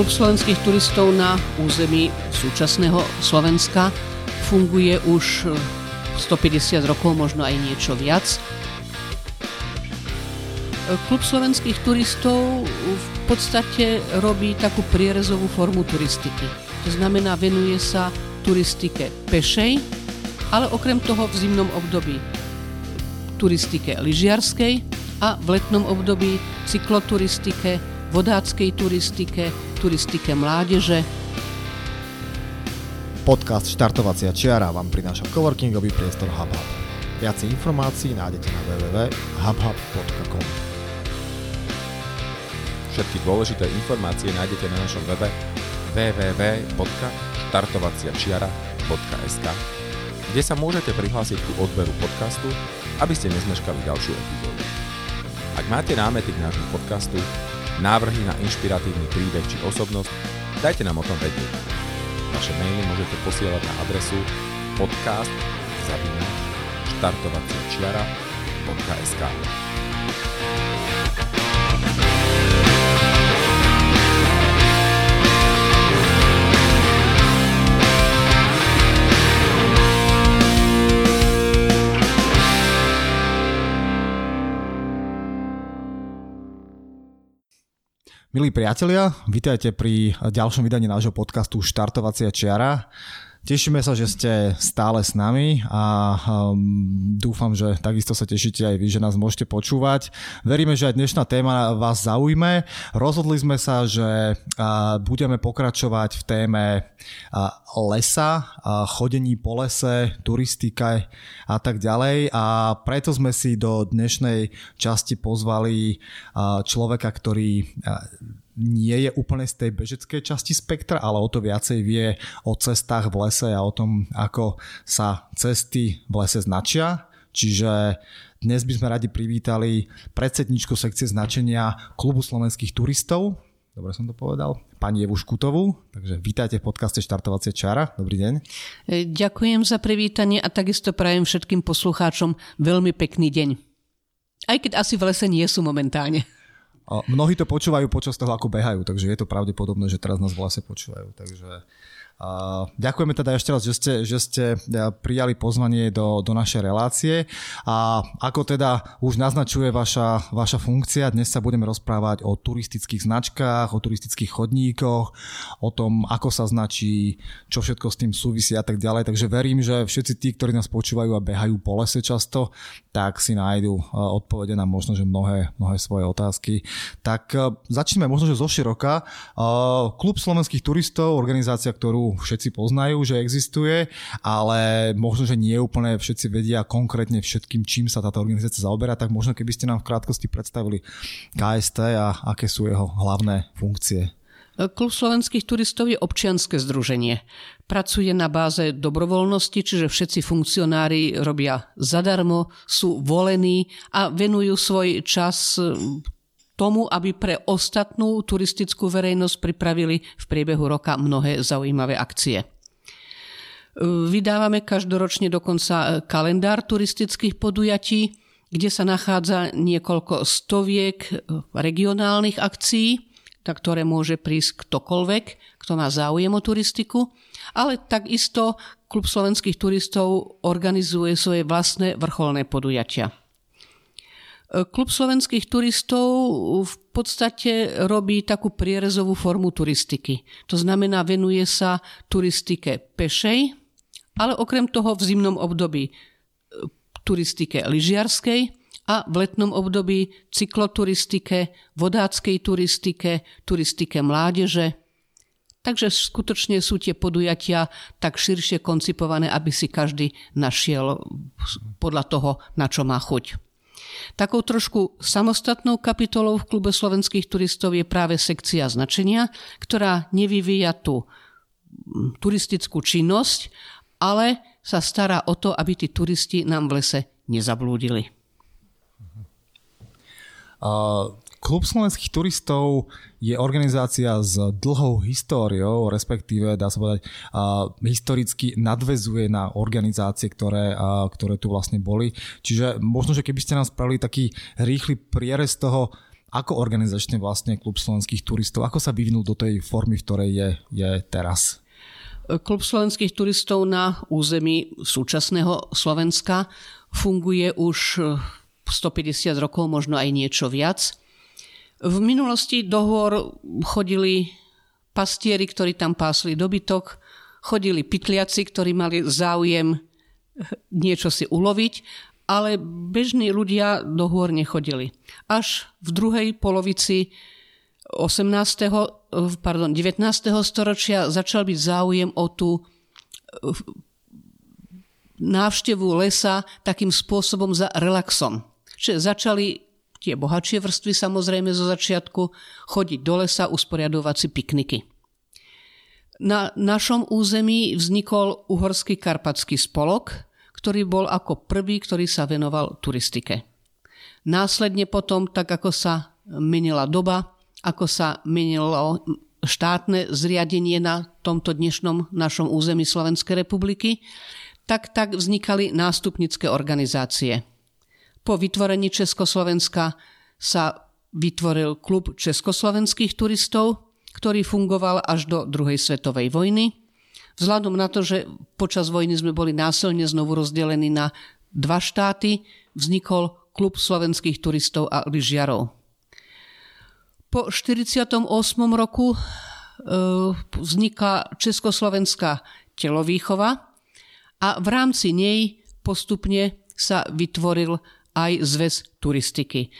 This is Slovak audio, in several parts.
Klub slovenských turistov na území súčasného Slovenska funguje už 150 rokov, možno aj niečo viac. Klub slovenských turistov v podstate robí takú prierezovú formu turistiky. To znamená, venuje sa turistike pešej, ale okrem toho v zimnom období turistike lyžiarskej a v letnom období cykloturistike, vodáckej turistike, turistike mládeže. Podcast Štartovacia čiara vám prináša coworkingový priestor HubHub. Viac informácií nájdete na www.hubhub.com Všetky dôležité informácie nájdete na našom webe www.štartovaciačiara.sk kde sa môžete prihlásiť ku odberu podcastu, aby ste nezmeškali ďalšiu epizódu. Ak máte námety k nášmu podcastu, návrhy na inšpiratívny príbeh či osobnosť, dajte nám o tom vedieť. Vaše maily môžete posielať na adresu podcast štartovaciačiara.sk Milí priatelia, vítajte pri ďalšom vydaní nášho podcastu Štartovacia čiara. Tešíme sa, že ste stále s nami a um, dúfam, že takisto sa tešíte aj vy, že nás môžete počúvať. Veríme, že aj dnešná téma vás zaujme. Rozhodli sme sa, že budeme pokračovať v téme lesa, chodení po lese, turistika a tak ďalej a preto sme si do dnešnej časti pozvali človeka, ktorý nie je úplne z tej bežeckej časti spektra, ale o to viacej vie o cestách v lese a o tom, ako sa cesty v lese značia. Čiže dnes by sme radi privítali predsedničku sekcie značenia Klubu slovenských turistov, dobre som to povedal, pani Evu Škutovú. Takže vítajte v podcaste Štartovacie čara. Dobrý deň. E, ďakujem za privítanie a takisto prajem všetkým poslucháčom veľmi pekný deň. Aj keď asi v lese nie sú momentálne. Mnohí to počúvajú počas toho, ako behajú, takže je to pravdepodobné, že teraz nás v lese počúvajú. Takže ďakujeme teda ešte raz, že ste, že ste e, prijali pozvanie do, do našej relácie a ako teda už naznačuje vaša, vaša funkcia, dnes sa budeme rozprávať o turistických značkách, o turistických chodníkoch, o tom, ako sa značí, čo všetko s tým súvisí a tak ďalej. Takže verím, že všetci tí, ktorí nás počúvajú a behajú po lese často, tak si nájdu e, odpovede na možno, že mnohé, mnohé svoje otázky. Tak e, začneme možno, že zo široka. Klub slovenských turistov, organizácia, ktorú všetci poznajú, že existuje, ale možno, že nie úplne všetci vedia konkrétne všetkým, čím sa táto organizácia zaoberá, tak možno keby ste nám v krátkosti predstavili KST a aké sú jeho hlavné funkcie. Klub slovenských turistov je občianske združenie. Pracuje na báze dobrovoľnosti, čiže všetci funkcionári robia zadarmo, sú volení a venujú svoj čas tomu, aby pre ostatnú turistickú verejnosť pripravili v priebehu roka mnohé zaujímavé akcie. Vydávame každoročne dokonca kalendár turistických podujatí, kde sa nachádza niekoľko stoviek regionálnych akcií, na ktoré môže prísť ktokoľvek, kto má záujem o turistiku, ale takisto Klub slovenských turistov organizuje svoje vlastné vrcholné podujatia. Klub slovenských turistov v podstate robí takú prierezovú formu turistiky. To znamená, venuje sa turistike pešej, ale okrem toho v zimnom období e, turistike lyžiarskej a v letnom období cykloturistike, vodáckej turistike, turistike mládeže. Takže skutočne sú tie podujatia tak širšie koncipované, aby si každý našiel podľa toho, na čo má chuť. Takou trošku samostatnou kapitolou v klube slovenských turistov je práve sekcia značenia, ktorá nevyvíja tú mm, turistickú činnosť, ale sa stará o to, aby tí turisti nám v lese nezablúdili. Klub slovenských turistov je organizácia s dlhou históriou, respektíve, dá sa povedať, uh, historicky nadvezuje na organizácie, ktoré, uh, ktoré tu vlastne boli. Čiže možno, že keby ste nám spravili taký rýchly prierez toho, Ako organizačne vlastne klub slovenských turistov, ako sa vyvinul do tej formy, v ktorej je, je teraz? Klub slovenských turistov na území súčasného Slovenska funguje už 150 rokov, možno aj niečo viac. V minulosti do hôr chodili pastieri, ktorí tam pásli dobytok, chodili pytliaci, ktorí mali záujem niečo si uloviť, ale bežní ľudia do hôr nechodili. Až v druhej polovici 18. Pardon, 19. storočia začal byť záujem o tú návštevu lesa takým spôsobom za relaxom. Čiže začali tie bohatšie vrstvy samozrejme zo začiatku chodiť do lesa, usporiadovať si pikniky. Na našom území vznikol Uhorský karpatský spolok, ktorý bol ako prvý, ktorý sa venoval turistike. Následne potom, tak ako sa menila doba, ako sa menilo štátne zriadenie na tomto dnešnom našom území Slovenskej republiky, tak tak vznikali nástupnické organizácie. Po vytvorení Československa sa vytvoril klub československých turistov, ktorý fungoval až do druhej svetovej vojny Vzhľadom na to, že počas vojny sme boli násilne znovu rozdelení na dva štáty, vznikol klub slovenských turistov a lyžiarov. Po 48. roku e, vzniká Československá telovýchova a v rámci nej postupne sa vytvoril aj zväz turistiky.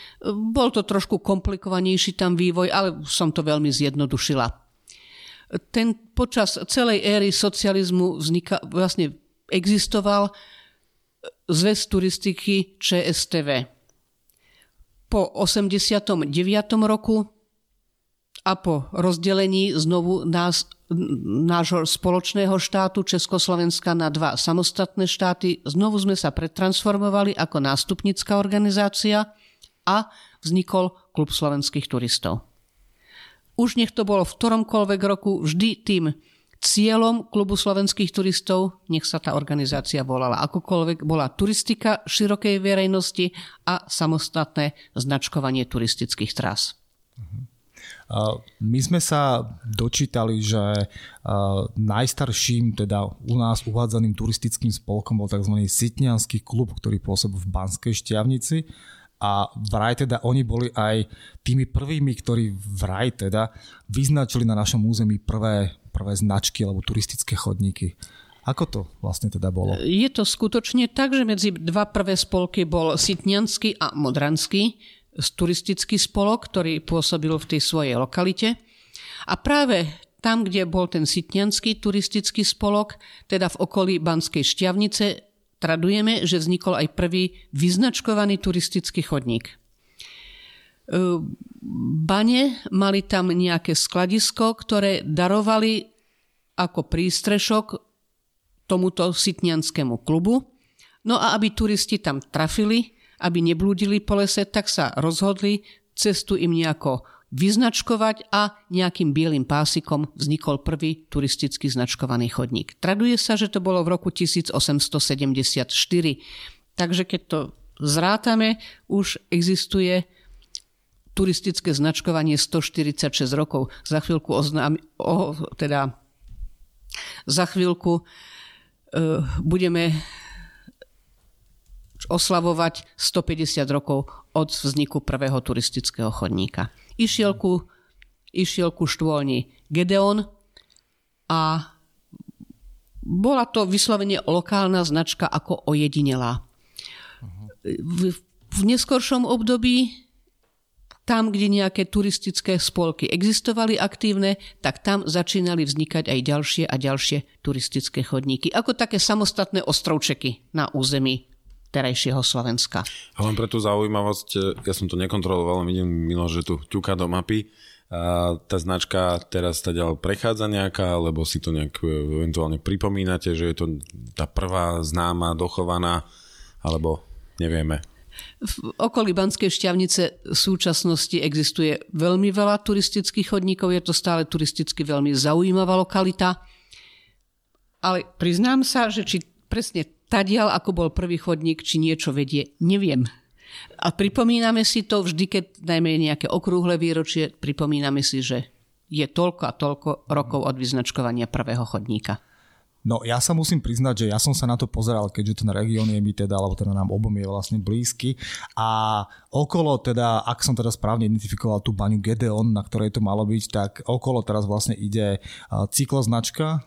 Bol to trošku komplikovanejší tam vývoj, ale som to veľmi zjednodušila ten počas celej éry socializmu vznika, vlastne existoval zväz turistiky ČSTV. Po 89. roku a po rozdelení znovu nás, nášho spoločného štátu Československa na dva samostatné štáty znovu sme sa pretransformovali ako nástupnická organizácia a vznikol Klub slovenských turistov už nech to bolo v ktoromkoľvek roku, vždy tým cieľom klubu slovenských turistov, nech sa tá organizácia volala akokoľvek, bola turistika širokej verejnosti a samostatné značkovanie turistických trás. My sme sa dočítali, že najstarším, teda u nás uvádzaným turistickým spolkom bol tzv. Sitňanský klub, ktorý pôsobil v Banskej šťavnici a vraj teda oni boli aj tými prvými, ktorí vraj teda vyznačili na našom území prvé, prvé značky alebo turistické chodníky. Ako to vlastne teda bolo? Je to skutočne tak, že medzi dva prvé spolky bol Sitňanský a Modranský turistický spolok, ktorý pôsobil v tej svojej lokalite. A práve tam, kde bol ten Sitňanský turistický spolok, teda v okolí Banskej šťavnice, tradujeme, že vznikol aj prvý vyznačkovaný turistický chodník. E, bane mali tam nejaké skladisko, ktoré darovali ako prístrešok tomuto sitnianskému klubu. No a aby turisti tam trafili, aby neblúdili po lese, tak sa rozhodli cestu im nejako vyznačkovať a nejakým bielým pásikom vznikol prvý turisticky značkovaný chodník. Traduje sa, že to bolo v roku 1874. Takže keď to zrátame, už existuje turistické značkovanie 146 rokov. Za chvíľku oznám, o, teda za chvíľku e, budeme oslavovať 150 rokov od vzniku prvého turistického chodníka išiel ku, išiel ku štôlni Gedeon a bola to vyslovene lokálna značka ako ojedinelá. V, v neskoršom období tam, kde nejaké turistické spolky existovali aktívne, tak tam začínali vznikať aj ďalšie a ďalšie turistické chodníky. Ako také samostatné ostrovčeky na území terajšieho Slovenska. A len pre tú zaujímavosť, e, ja som to nekontroloval, vidím Milo, že tu ťuka do mapy. A tá značka teraz teda prechádza nejaká, alebo si to nejak e, eventuálne pripomínate, že je to tá prvá známa, dochovaná, alebo nevieme. V okolí Banskej šťavnice v súčasnosti existuje veľmi veľa turistických chodníkov, je to stále turisticky veľmi zaujímavá lokalita. Ale priznám sa, že či presne tadiaľ, ako bol prvý chodník, či niečo vedie, neviem. A pripomíname si to vždy, keď najmä nejaké okrúhle výročie, pripomíname si, že je toľko a toľko rokov od vyznačkovania prvého chodníka. No ja sa musím priznať, že ja som sa na to pozeral, keďže ten región je mi teda, alebo teda nám obom je vlastne blízky. A okolo teda, ak som teda správne identifikoval tú baňu Gedeon, na ktorej to malo byť, tak okolo teraz vlastne ide cykloznačka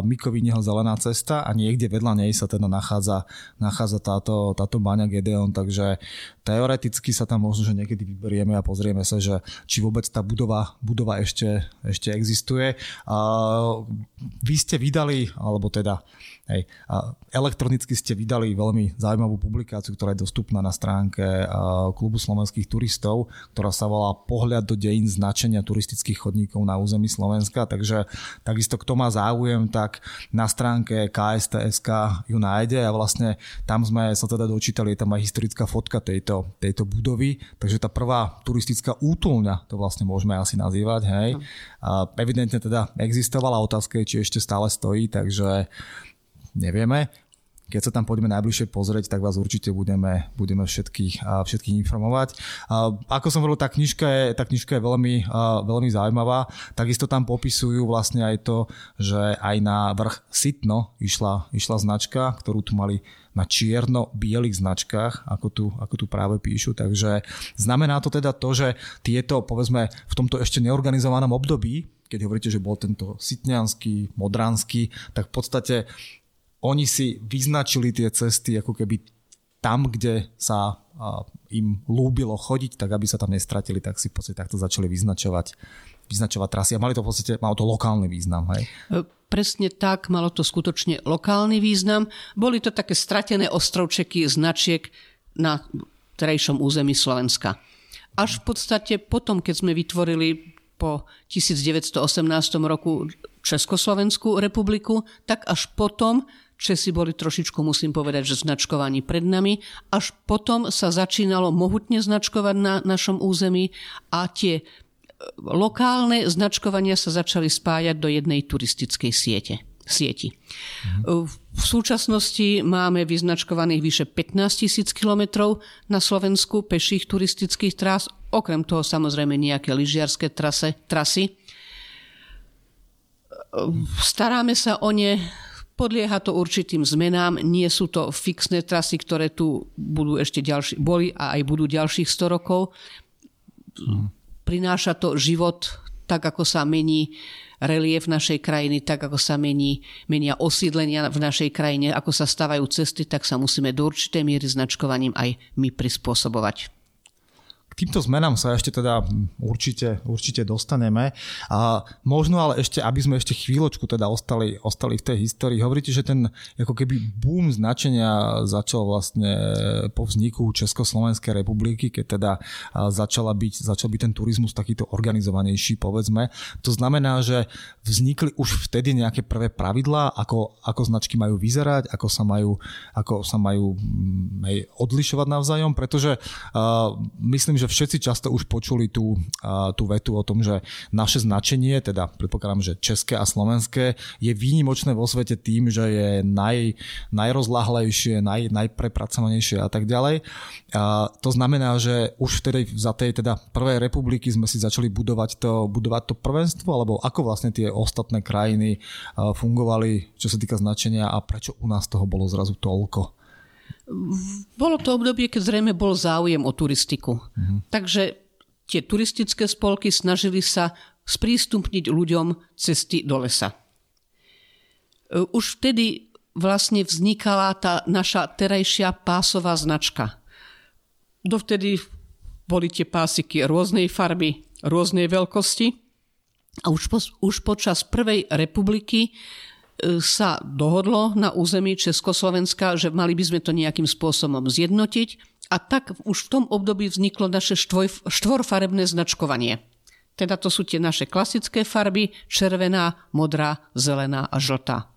Mikovinieho zelená cesta a niekde vedľa nej sa teda nachádza, nachádza táto, táto baňa Gedeon, takže teoreticky sa tam možno, že niekedy vyberieme a pozrieme sa, že či vôbec tá budova, budova ešte, ešte existuje. Vy ste vydali alebo teda hej, elektronicky ste vydali veľmi zaujímavú publikáciu, ktorá je dostupná na stránke Klubu slovenských turistov, ktorá sa volá Pohľad do dejín značenia turistických chodníkov na území Slovenska, takže takisto kto má záujem, tak na stránke KSTSK ju nájde. A vlastne tam sme sa teda dočítali, je tam aj historická fotka tejto, tejto budovy, takže tá prvá turistická útulňa, to vlastne môžeme asi nazývať, hej. A evidentne teda existovala. Otázka, či ešte stále stojí, takže nevieme. Keď sa tam poďme najbližšie pozrieť, tak vás určite budeme, budeme všetkých, všetkých informovať. Ako som hovoril, tá knižka je, tá knižka je veľmi, veľmi zaujímavá. Takisto tam popisujú vlastne aj to, že aj na vrch Sitno išla, išla značka, ktorú tu mali na čierno-bielých značkách, ako tu, ako tu práve píšu. Takže znamená to teda to, že tieto, povedzme, v tomto ešte neorganizovanom období, keď hovoríte, že bol tento sitňanský, modranský, tak v podstate oni si vyznačili tie cesty ako keby tam, kde sa im lúbilo chodiť, tak aby sa tam nestratili, tak si v podstate takto začali vyznačovať, vyznačovať trasy a mali to v podstate, malo to lokálny význam. Hej? E, presne tak, malo to skutočne lokálny význam. Boli to také stratené ostrovčeky značiek na terejšom území Slovenska. Až v podstate potom, keď sme vytvorili po 1918 roku Československú republiku, tak až potom Česi boli trošičku, musím povedať, že značkovaní pred nami. Až potom sa začínalo mohutne značkovať na našom území a tie e, lokálne značkovania sa začali spájať do jednej turistickej siete sieti. V súčasnosti máme vyznačkovaných vyše 15 tisíc kilometrov na Slovensku peších turistických trás, okrem toho samozrejme nejaké lyžiarske trase, trasy. Staráme sa o ne, podlieha to určitým zmenám, nie sú to fixné trasy, ktoré tu budú ešte ďalší, boli a aj budú ďalších 100 rokov. Prináša to život tak, ako sa mení relief našej krajiny, tak ako sa mení, menia osídlenia v našej krajine, ako sa stavajú cesty, tak sa musíme do určitej miery značkovaním aj my prispôsobovať týmto zmenám sa ešte teda určite, určite dostaneme. A možno ale ešte, aby sme ešte chvíľočku teda ostali, ostali v tej histórii. Hovoríte, že ten ako keby boom značenia začal vlastne po vzniku Československej republiky, keď teda začala byť, začal byť ten turizmus takýto organizovanejší, povedzme. To znamená, že vznikli už vtedy nejaké prvé pravidlá, ako, ako značky majú vyzerať, ako sa majú, ako sa majú hej, odlišovať navzájom, pretože uh, myslím, že všetci často už počuli tú, tú vetu o tom, že naše značenie, teda predpokladám, že české a slovenské, je výnimočné vo svete tým, že je naj, najrozlahlejšie, naj, najprepracovanejšie a tak ďalej. A to znamená, že už vtedy za tej teda prvej republiky sme si začali budovať to, budovať to prvenstvo, alebo ako vlastne tie ostatné krajiny fungovali, čo sa týka značenia a prečo u nás toho bolo zrazu toľko? Bolo to obdobie, keď zrejme bol záujem o turistiku. Uh-huh. Takže tie turistické spolky snažili sa sprístupniť ľuďom cesty do lesa. E, už vtedy vlastne vznikala tá naša terajšia pásová značka. Dovtedy boli tie pásiky rôznej farby, rôznej veľkosti a už, po, už počas Prvej republiky sa dohodlo na území Československa, že mali by sme to nejakým spôsobom zjednotiť a tak už v tom období vzniklo naše štvoj, štvorfarebné značkovanie. Teda to sú tie naše klasické farby, červená, modrá, zelená a žltá.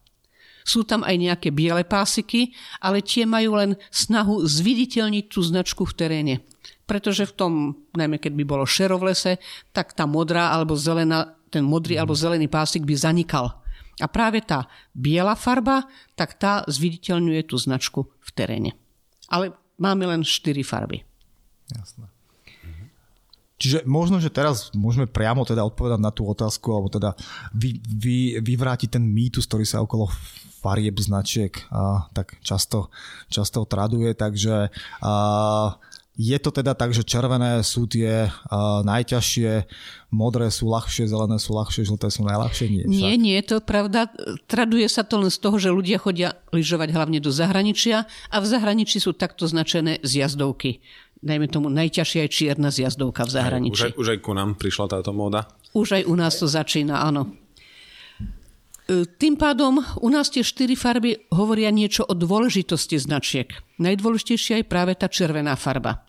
Sú tam aj nejaké biele pásiky, ale tie majú len snahu zviditeľniť tú značku v teréne. Pretože v tom, najmä keď by bolo šero v lese, tak tá modrá alebo zelená, ten modrý alebo zelený pásik by zanikal a práve tá biela farba, tak tá zviditeľňuje tú značku v teréne. Ale máme len 4 farby. Jasné. Čiže možno, že teraz môžeme priamo teda odpovedať na tú otázku, alebo teda vy, vy, vyvrátiť ten mýtus, ktorý sa okolo farieb značiek a, tak často, často traduje, takže a, je to teda tak, že červené sú tie uh, najťažšie, modré sú ľahšie, zelené sú ľahšie, žlté sú najľahšie? Nie, však. nie, nie, to je pravda. Traduje sa to len z toho, že ľudia chodia lyžovať hlavne do zahraničia a v zahraničí sú takto značené zjazdovky. Dajme tomu, najťažšia je čierna zjazdovka v zahraničí. Už aj, už aj ku nám prišla táto móda? Už aj u nás to začína, áno. E, tým pádom u nás tie štyri farby hovoria niečo o dôležitosti značiek. Najdôležitejšia je práve tá červená farba.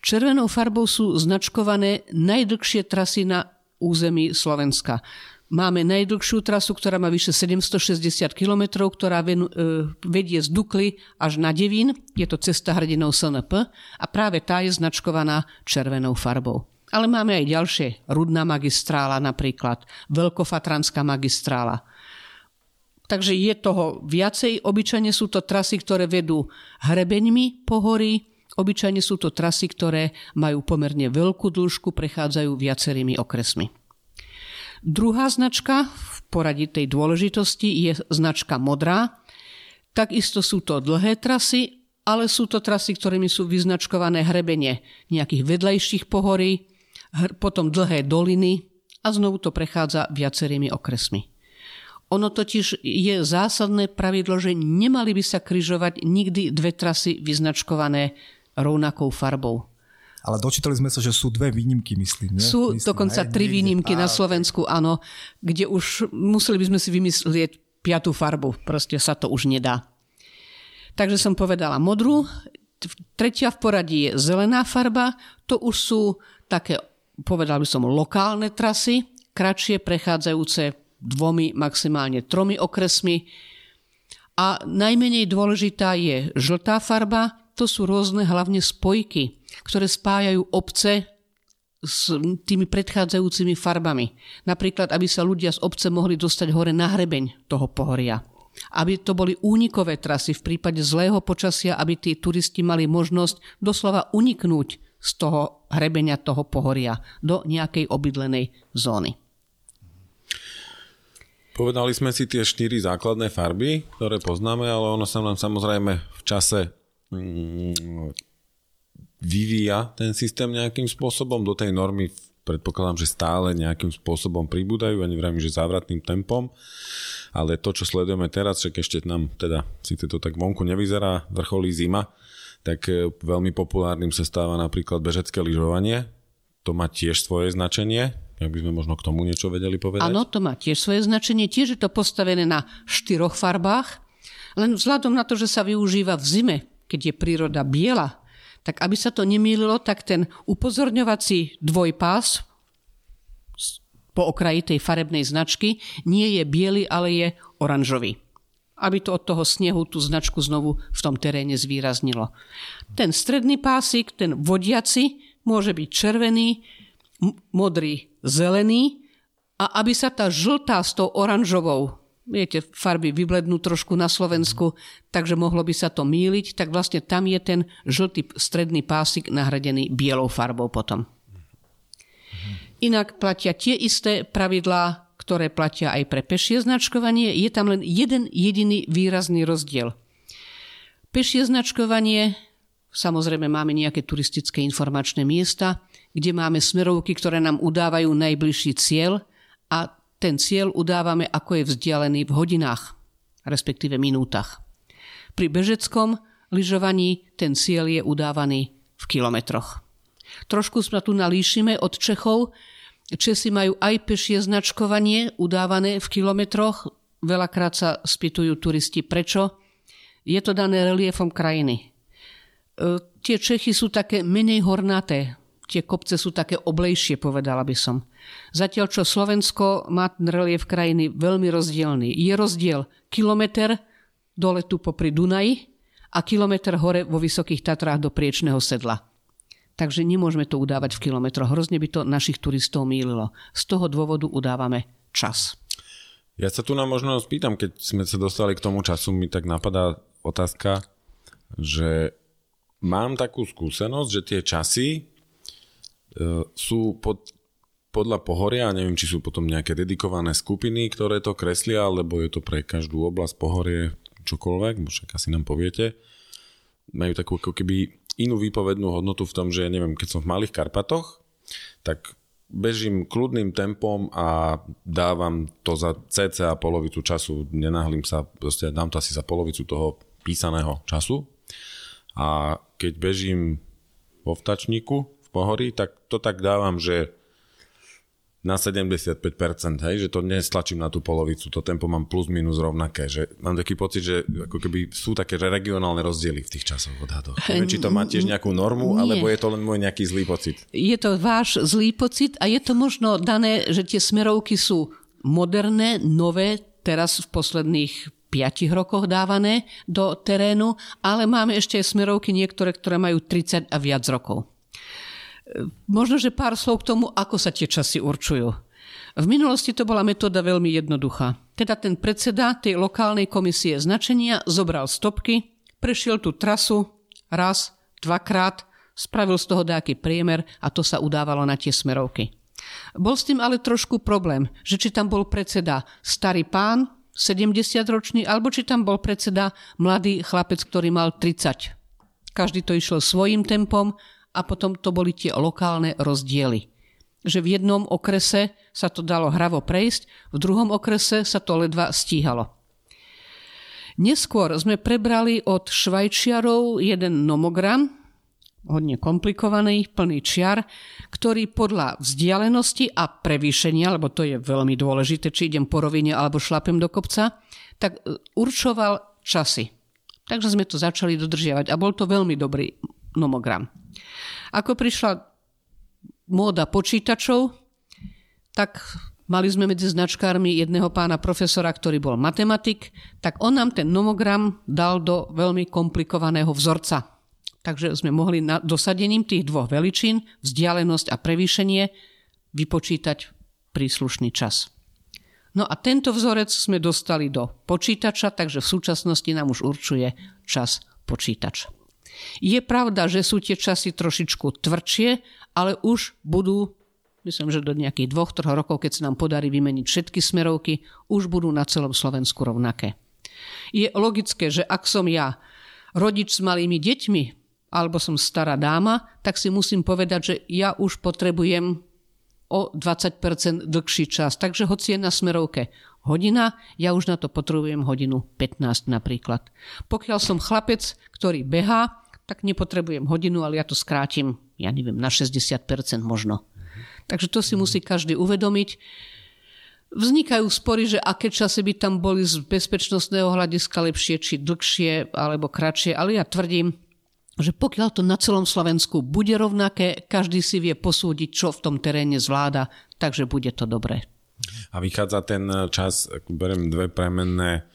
Červenou farbou sú značkované najdlhšie trasy na území Slovenska. Máme najdlhšiu trasu, ktorá má vyše 760 km, ktorá e, vedie z Dukly až na Devín. Je to cesta hrdinou SNP a práve tá je značkovaná červenou farbou. Ale máme aj ďalšie. Rudná magistrála napríklad, Veľkofatranská magistrála. Takže je toho viacej. Obyčajne sú to trasy, ktoré vedú hrebeňmi po hory. Obyčajne sú to trasy, ktoré majú pomerne veľkú dĺžku, prechádzajú viacerými okresmi. Druhá značka v poradí tej dôležitosti je značka modrá. Takisto sú to dlhé trasy, ale sú to trasy, ktorými sú vyznačkované hrebenie nejakých vedlejších pohorí, potom dlhé doliny a znovu to prechádza viacerými okresmi. Ono totiž je zásadné pravidlo, že nemali by sa kryžovať nikdy dve trasy vyznačkované rovnakou farbou. Ale dočítali sme sa, že sú dve výnimky, myslím. Nie? Sú myslím, dokonca hej, tri výnimky na Slovensku, áno, kde už museli by sme si vymyslieť piatú farbu. Proste sa to už nedá. Takže som povedala modrú. Tretia v poradí je zelená farba. To už sú také, povedal by som, lokálne trasy, kratšie prechádzajúce dvomi, maximálne tromi okresmi. A najmenej dôležitá je žltá farba, to sú rôzne hlavne spojky, ktoré spájajú obce s tými predchádzajúcimi farbami. Napríklad, aby sa ľudia z obce mohli dostať hore na hrebeň toho pohoria. Aby to boli únikové trasy v prípade zlého počasia, aby tí turisti mali možnosť doslova uniknúť z toho hrebenia toho pohoria do nejakej obydlenej zóny. Povedali sme si tie štyri základné farby, ktoré poznáme, ale ono sa nám samozrejme v čase mm, vyvíja ten systém nejakým spôsobom. Do tej normy predpokladám, že stále nejakým spôsobom pribúdajú, ja neviem, že závratným tempom, ale to, čo sledujeme teraz, však ešte nám teda, síce to tak vonku nevyzerá, vrcholí zima, tak e, veľmi populárnym sa stáva napríklad bežecké lyžovanie, to má tiež svoje značenie, ak by sme možno k tomu niečo vedeli povedať? Áno, to má tiež svoje značenie. Tiež je to postavené na štyroch farbách, len vzhľadom na to, že sa využíva v zime, keď je príroda biela, tak aby sa to nemýlilo, tak ten upozorňovací dvojpás po okraji tej farebnej značky nie je biely, ale je oranžový. Aby to od toho snehu tú značku znovu v tom teréne zvýraznilo. Ten stredný pásik, ten vodiaci, môže byť červený, modrý, zelený a aby sa tá žltá s tou oranžovou viete, farby vyblednú trošku na Slovensku, takže mohlo by sa to míliť, tak vlastne tam je ten žltý stredný pásik nahradený bielou farbou potom. Inak platia tie isté pravidlá, ktoré platia aj pre pešie značkovanie. Je tam len jeden jediný výrazný rozdiel. Pešie značkovanie, samozrejme máme nejaké turistické informačné miesta, kde máme smerovky, ktoré nám udávajú najbližší cieľ a ten cieľ udávame, ako je vzdialený v hodinách, respektíve minútach. Pri bežeckom lyžovaní ten cieľ je udávaný v kilometroch. Trošku sa tu nalíšime od Čechov. Česi majú aj pešie značkovanie udávané v kilometroch. Veľakrát sa spýtujú turisti, prečo. Je to dané reliefom krajiny. E, tie Čechy sú také menej hornaté, tie kopce sú také oblejšie, povedala by som. Zatiaľ, čo Slovensko má ten relief krajiny veľmi rozdielný. Je rozdiel kilometr dole tu popri Dunaji a kilometr hore vo Vysokých Tatrách do Priečného sedla. Takže nemôžeme to udávať v kilometroch. Hrozne by to našich turistov mýlilo. Z toho dôvodu udávame čas. Ja sa tu na možno spýtam, keď sme sa dostali k tomu času, mi tak napadá otázka, že mám takú skúsenosť, že tie časy sú pod, podľa pohoria, neviem, či sú potom nejaké dedikované skupiny, ktoré to kreslia, alebo je to pre každú oblasť pohorie čokoľvek, však asi nám poviete, majú takú ako keby inú výpovednú hodnotu v tom, že neviem, keď som v Malých Karpatoch, tak bežím kľudným tempom a dávam to za cca polovicu času, nenahlím sa, proste dám to asi za polovicu toho písaného času. A keď bežím vo vtačníku pohorí, tak to tak dávam, že na 75%, hej, že to nestlačím na tú polovicu, to tempo mám plus minus rovnaké, že mám taký pocit, že ako keby sú také regionálne rozdiely v tých časoch odhadoch. Neviem, či to má tiež nejakú normu, Nie. alebo je to len môj nejaký zlý pocit. Je to váš zlý pocit a je to možno dané, že tie smerovky sú moderné, nové, teraz v posledných piatich rokoch dávané do terénu, ale máme ešte aj smerovky niektoré, ktoré majú 30 a viac rokov. Možno, že pár slov k tomu, ako sa tie časy určujú. V minulosti to bola metóda veľmi jednoduchá. Teda ten predseda tej lokálnej komisie značenia zobral stopky, prešiel tú trasu raz, dvakrát, spravil z toho nejaký priemer a to sa udávalo na tie smerovky. Bol s tým ale trošku problém, že či tam bol predseda starý pán, 70-ročný, alebo či tam bol predseda mladý chlapec, ktorý mal 30. Každý to išlo svojim tempom a potom to boli tie lokálne rozdiely. Že v jednom okrese sa to dalo hravo prejsť, v druhom okrese sa to ledva stíhalo. Neskôr sme prebrali od Švajčiarov jeden nomogram, hodne komplikovaný, plný čiar, ktorý podľa vzdialenosti a prevýšenia, lebo to je veľmi dôležité, či idem po rovine alebo šlapem do kopca, tak e, určoval časy. Takže sme to začali dodržiavať a bol to veľmi dobrý nomogram. Ako prišla móda počítačov, tak mali sme medzi značkármi jedného pána profesora, ktorý bol matematik, tak on nám ten nomogram dal do veľmi komplikovaného vzorca. Takže sme mohli na dosadením tých dvoch veličín, vzdialenosť a prevýšenie, vypočítať príslušný čas. No a tento vzorec sme dostali do počítača, takže v súčasnosti nám už určuje čas počítač. Je pravda, že sú tie časy trošičku tvrdšie, ale už budú, myslím, že do nejakých dvoch, troch rokov, keď sa nám podarí vymeniť všetky smerovky, už budú na celom Slovensku rovnaké. Je logické, že ak som ja rodič s malými deťmi, alebo som stará dáma, tak si musím povedať, že ja už potrebujem o 20% dlhší čas. Takže hoci je na smerovke hodina, ja už na to potrebujem hodinu 15 napríklad. Pokiaľ som chlapec, ktorý behá, tak nepotrebujem hodinu, ale ja to skrátim, ja neviem, na 60% možno. Takže to si musí každý uvedomiť. Vznikajú spory, že aké časy by tam boli z bezpečnostného hľadiska lepšie, či dlhšie, alebo kratšie, ale ja tvrdím, že pokiaľ to na celom Slovensku bude rovnaké, každý si vie posúdiť, čo v tom teréne zvláda, takže bude to dobré. A vychádza ten čas, beriem dve premenné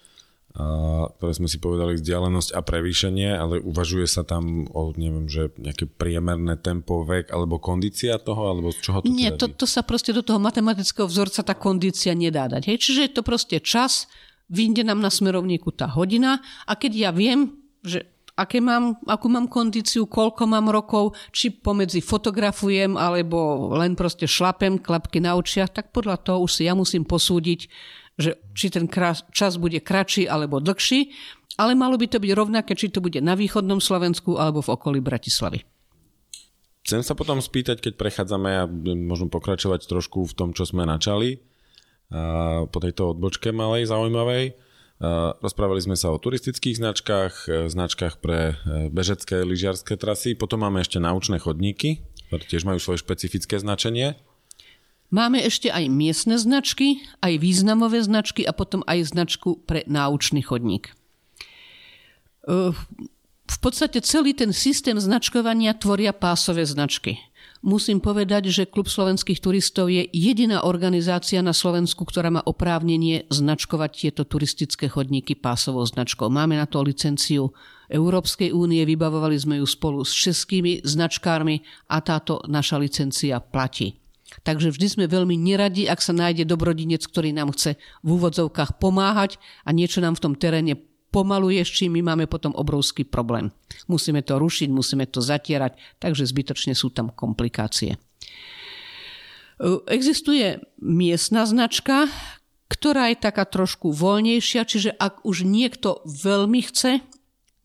ktoré sme si povedali vzdialenosť a prevýšenie, ale uvažuje sa tam o, neviem, že nejaké priemerné tempo, vek alebo kondícia toho, alebo z čoho to Nie, teda to, to sa proste do toho matematického vzorca tá kondícia nedá dať. Hej? Čiže je to proste čas, vyjde nám na smerovníku tá hodina a keď ja viem, že aké mám, akú mám kondíciu, koľko mám rokov, či pomedzi fotografujem, alebo len proste šlapem klapky na očiach, tak podľa toho už si ja musím posúdiť, že či ten čas bude kratší alebo dlhší, ale malo by to byť rovnaké, či to bude na východnom Slovensku alebo v okolí Bratislavy. Chcem sa potom spýtať, keď prechádzame a možno pokračovať trošku v tom, čo sme načali po tejto odbočke malej, zaujímavej. Rozprávali sme sa o turistických značkách, e, značkách pre e, bežecké lyžiarské trasy, potom máme ešte naučné chodníky, ktoré tiež majú svoje špecifické značenie. Máme ešte aj miestne značky, aj významové značky a potom aj značku pre náučný chodník. V podstate celý ten systém značkovania tvoria pásové značky. Musím povedať, že Klub slovenských turistov je jediná organizácia na Slovensku, ktorá má oprávnenie značkovať tieto turistické chodníky pásovou značkou. Máme na to licenciu Európskej únie, vybavovali sme ju spolu s českými značkármi a táto naša licencia platí. Takže vždy sme veľmi neradi, ak sa nájde dobrodinec, ktorý nám chce v úvodzovkách pomáhať a niečo nám v tom teréne pomaluje, s čím my máme potom obrovský problém. Musíme to rušiť, musíme to zatierať, takže zbytočne sú tam komplikácie. Existuje miestna značka, ktorá je taká trošku voľnejšia, čiže ak už niekto veľmi chce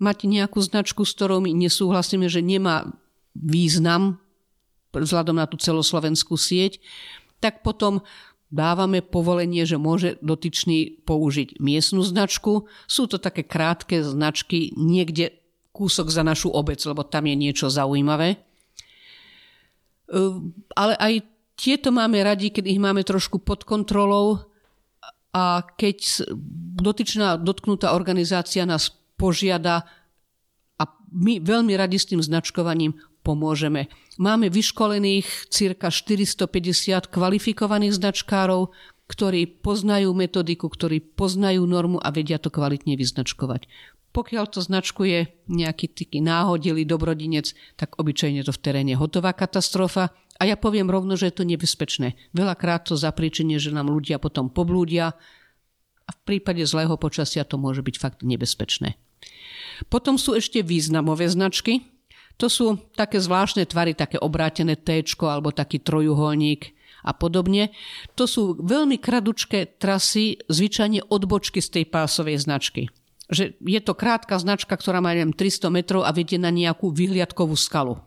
mať nejakú značku, s ktorou my nesúhlasíme, že nemá význam vzhľadom na tú celoslovenskú sieť, tak potom dávame povolenie, že môže dotyčný použiť miestnu značku. Sú to také krátke značky, niekde kúsok za našu obec, lebo tam je niečo zaujímavé. Ehm, ale aj tieto máme radi, keď ich máme trošku pod kontrolou a keď dotyčná dotknutá organizácia nás požiada a my veľmi radi s tým značkovaním pomôžeme. Máme vyškolených cirka 450 kvalifikovaných značkárov, ktorí poznajú metodiku, ktorí poznajú normu a vedia to kvalitne vyznačkovať. Pokiaľ to značkuje nejaký taký náhodilý dobrodinec, tak obyčajne to v teréne hotová katastrofa. A ja poviem rovno, že je to nebezpečné. Veľakrát to zapríčenie, že nám ľudia potom poblúdia a v prípade zlého počasia to môže byť fakt nebezpečné. Potom sú ešte významové značky, to sú také zvláštne tvary, také obrátené T alebo taký trojuholník a podobne. To sú veľmi kradučké trasy, zvyčajne odbočky z tej pásovej značky. Že je to krátka značka, ktorá má neviem, 300 metrov a vedie na nejakú vyhliadkovú skalu.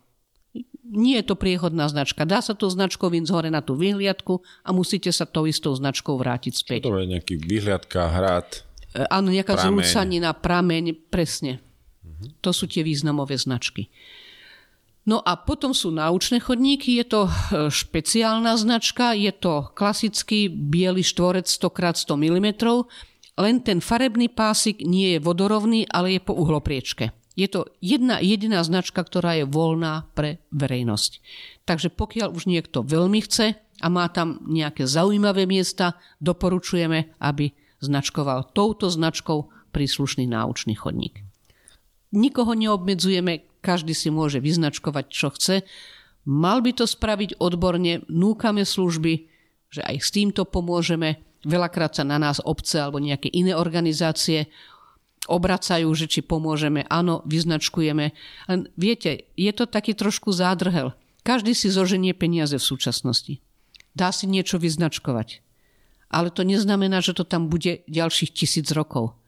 Nie je to priechodná značka. Dá sa to značkou ísť hore na tú vyhliadku a musíte sa tou istou značkou vrátiť späť. To je nejaký vyhliadka, hrad, e, Áno, nejaká prameň. zrúcanina, prameň, presne. To sú tie významové značky. No a potom sú náučné chodníky, je to e, špeciálna značka, je to klasický biely štvorec 100x100 mm, len ten farebný pásik nie je vodorovný, ale je po uhlopriečke. Je to jedna jediná značka, ktorá je voľná pre verejnosť. Takže pokiaľ už niekto veľmi chce a má tam nejaké zaujímavé miesta, doporučujeme, aby značkoval touto značkou príslušný náučný chodník. Nikoho neobmedzujeme, každý si môže vyznačkovať, čo chce. Mal by to spraviť odborne, núkame služby, že aj s týmto pomôžeme. Veľakrát sa na nás obce alebo nejaké iné organizácie obracajú, že či pomôžeme. Áno, vyznačkujeme. Len viete, je to taký trošku zádrhel. Každý si zoženie peniaze v súčasnosti. Dá si niečo vyznačkovať. Ale to neznamená, že to tam bude ďalších tisíc rokov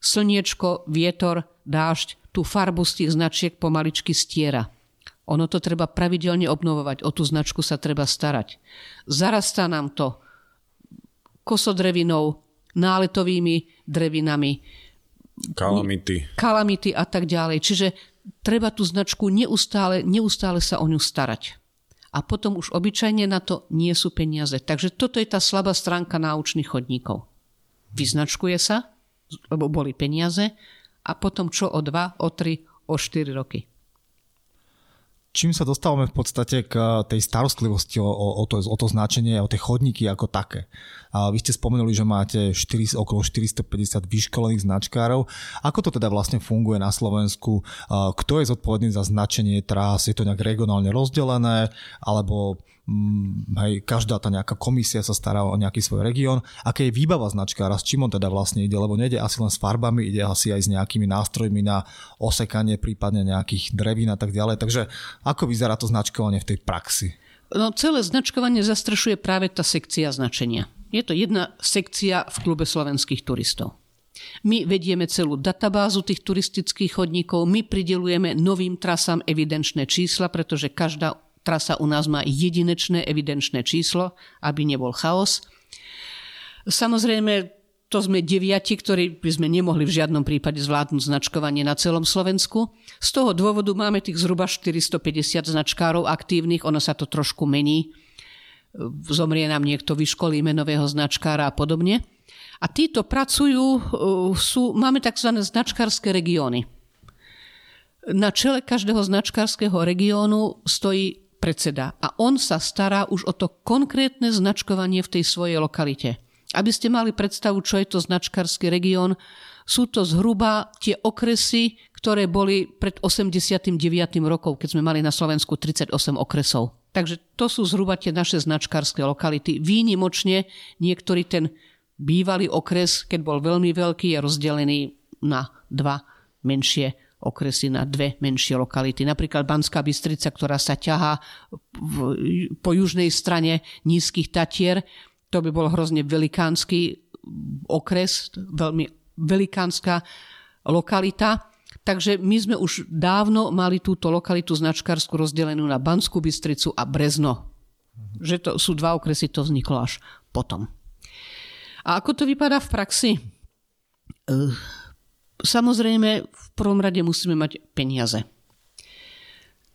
slniečko, vietor, dážď tú farbu z tých značiek pomaličky stiera. Ono to treba pravidelne obnovovať, o tú značku sa treba starať. Zarastá nám to kosodrevinou, náletovými drevinami, kalamity. kalamity a tak ďalej. Čiže treba tú značku neustále, neustále sa o ňu starať. A potom už obyčajne na to nie sú peniaze. Takže toto je tá slabá stránka náučných chodníkov. Vyznačkuje sa, lebo boli peniaze a potom čo o 2, o 3, o 4 roky. Čím sa dostávame v podstate k tej starostlivosti o, o, to, o to značenie, o tie chodníky ako také. A vy ste spomenuli, že máte 4, okolo 450 vyškolených značkárov. Ako to teda vlastne funguje na Slovensku? Kto je zodpovedný za značenie trás? Je to nejak regionálne rozdelené? Alebo hej, každá tá nejaká komisia sa stará o nejaký svoj región. Aké je výbava značkára, s čím on teda vlastne ide, lebo nejde asi len s farbami, ide asi aj s nejakými nástrojmi na osekanie, prípadne nejakých drevín a tak ďalej. Takže ako vyzerá to značkovanie v tej praxi? No, celé značkovanie zastrešuje práve tá sekcia značenia. Je to jedna sekcia v klube slovenských turistov. My vedieme celú databázu tých turistických chodníkov, my pridelujeme novým trasám evidenčné čísla, pretože každá Trasa u nás má jedinečné evidenčné číslo, aby nebol chaos. Samozrejme, to sme deviati, ktorí by sme nemohli v žiadnom prípade zvládnuť značkovanie na celom Slovensku. Z toho dôvodu máme tých zhruba 450 značkárov aktívnych, ono sa to trošku mení. Zomrie nám niekto, vyškolíme nového značkára a podobne. A títo pracujú, sú, máme tzv. značkárske regióny. Na čele každého značkárskeho regiónu stojí predseda a on sa stará už o to konkrétne značkovanie v tej svojej lokalite. Aby ste mali predstavu, čo je to značkarský región, sú to zhruba tie okresy, ktoré boli pred 89. rokom, keď sme mali na Slovensku 38 okresov. Takže to sú zhruba tie naše značkárske lokality. Výnimočne niektorý ten bývalý okres, keď bol veľmi veľký, je rozdelený na dva menšie okresy na dve menšie lokality. Napríklad Banská Bystrica, ktorá sa ťahá v, po južnej strane nízkych Tatier, to by bol hrozne velikánsky okres, veľmi velikánska lokalita. Takže my sme už dávno mali túto lokalitu značkárskú rozdelenú na Banskú Bystricu a Brezno. Že to sú dva okresy, to vzniklo až potom. A ako to vypadá v praxi? Samozrejme, v prvom rade musíme mať peniaze.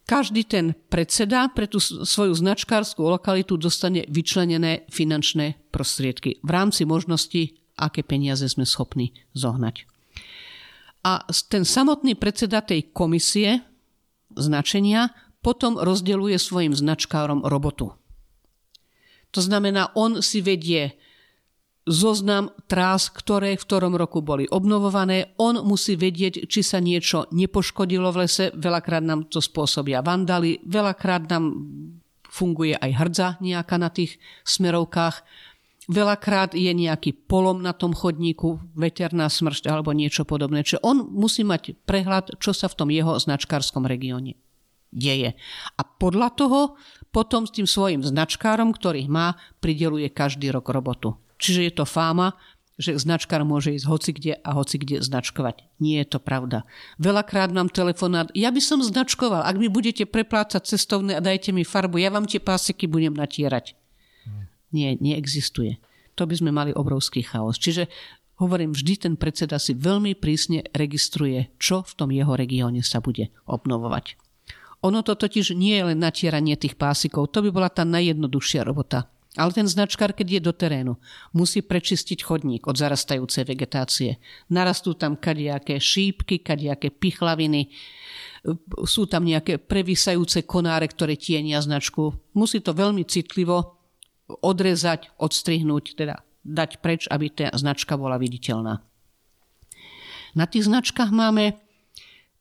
Každý ten predseda pre tú svoju značkárskú lokalitu dostane vyčlenené finančné prostriedky v rámci možnosti, aké peniaze sme schopní zohnať. A ten samotný predseda tej komisie značenia potom rozdeluje svojim značkárom robotu. To znamená, on si vedie zoznam trás, ktoré v ktorom roku boli obnovované. On musí vedieť, či sa niečo nepoškodilo v lese. Veľakrát nám to spôsobia vandaly, veľakrát nám funguje aj hrdza nejaká na tých smerovkách. Veľakrát je nejaký polom na tom chodníku, veterná smršť alebo niečo podobné. Čiže on musí mať prehľad, čo sa v tom jeho značkárskom regióne deje. A podľa toho potom s tým svojim značkárom, ktorých má, prideluje každý rok robotu. Čiže je to fáma, že značkár môže ísť hoci kde a hoci kde značkovať. Nie je to pravda. Veľakrát mám telefonát, ja by som značkoval, ak mi budete preplácať cestovné a dajte mi farbu, ja vám tie pásiky budem natierať. Nie, neexistuje. To by sme mali obrovský chaos. Čiže hovorím, vždy ten predseda si veľmi prísne registruje, čo v tom jeho regióne sa bude obnovovať. Ono to totiž nie je len natieranie tých pásikov, to by bola tá najjednoduchšia robota. Ale ten značkár, keď je do terénu, musí prečistiť chodník od zarastajúcej vegetácie. Narastú tam kadejaké šípky, kadejaké pichlaviny, sú tam nejaké previsajúce konáre, ktoré tienia značku. Musí to veľmi citlivo odrezať, odstrihnúť, teda dať preč, aby tá značka bola viditeľná. Na tých značkách máme,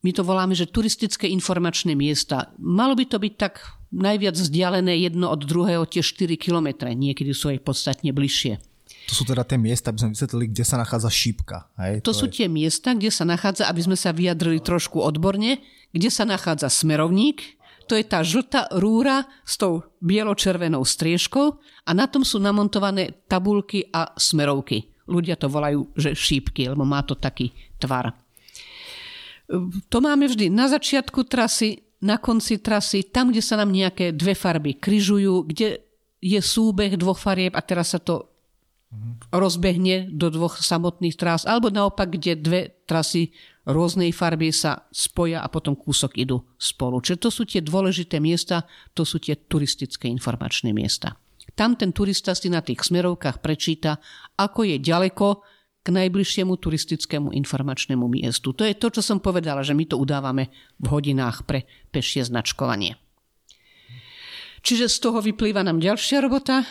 my to voláme, že turistické informačné miesta. Malo by to byť tak najviac vzdialené jedno od druhého tie 4 km, niekedy sú aj podstatne bližšie. To sú teda tie miesta, aby sme vysvetlili, kde sa nachádza šípka. Hej? To, to sú je... tie miesta, kde sa nachádza, aby sme sa vyjadrili trošku odborne, kde sa nachádza smerovník, to je tá žltá rúra s tou bielo-červenou striežkou a na tom sú namontované tabulky a smerovky. Ľudia to volajú, že šípky, lebo má to taký tvar. To máme vždy na začiatku trasy, na konci trasy, tam, kde sa nám nejaké dve farby kryžujú, kde je súbeh dvoch farieb a teraz sa to rozbehne do dvoch samotných trás, alebo naopak, kde dve trasy rôznej farby sa spoja a potom kúsok idú spolu. Čiže to sú tie dôležité miesta, to sú tie turistické informačné miesta. Tam ten turista si na tých smerovkách prečíta, ako je ďaleko k najbližšiemu turistickému informačnému miestu. To je to, čo som povedala, že my to udávame v hodinách pre pešie značkovanie. Čiže z toho vyplýva nám ďalšia robota.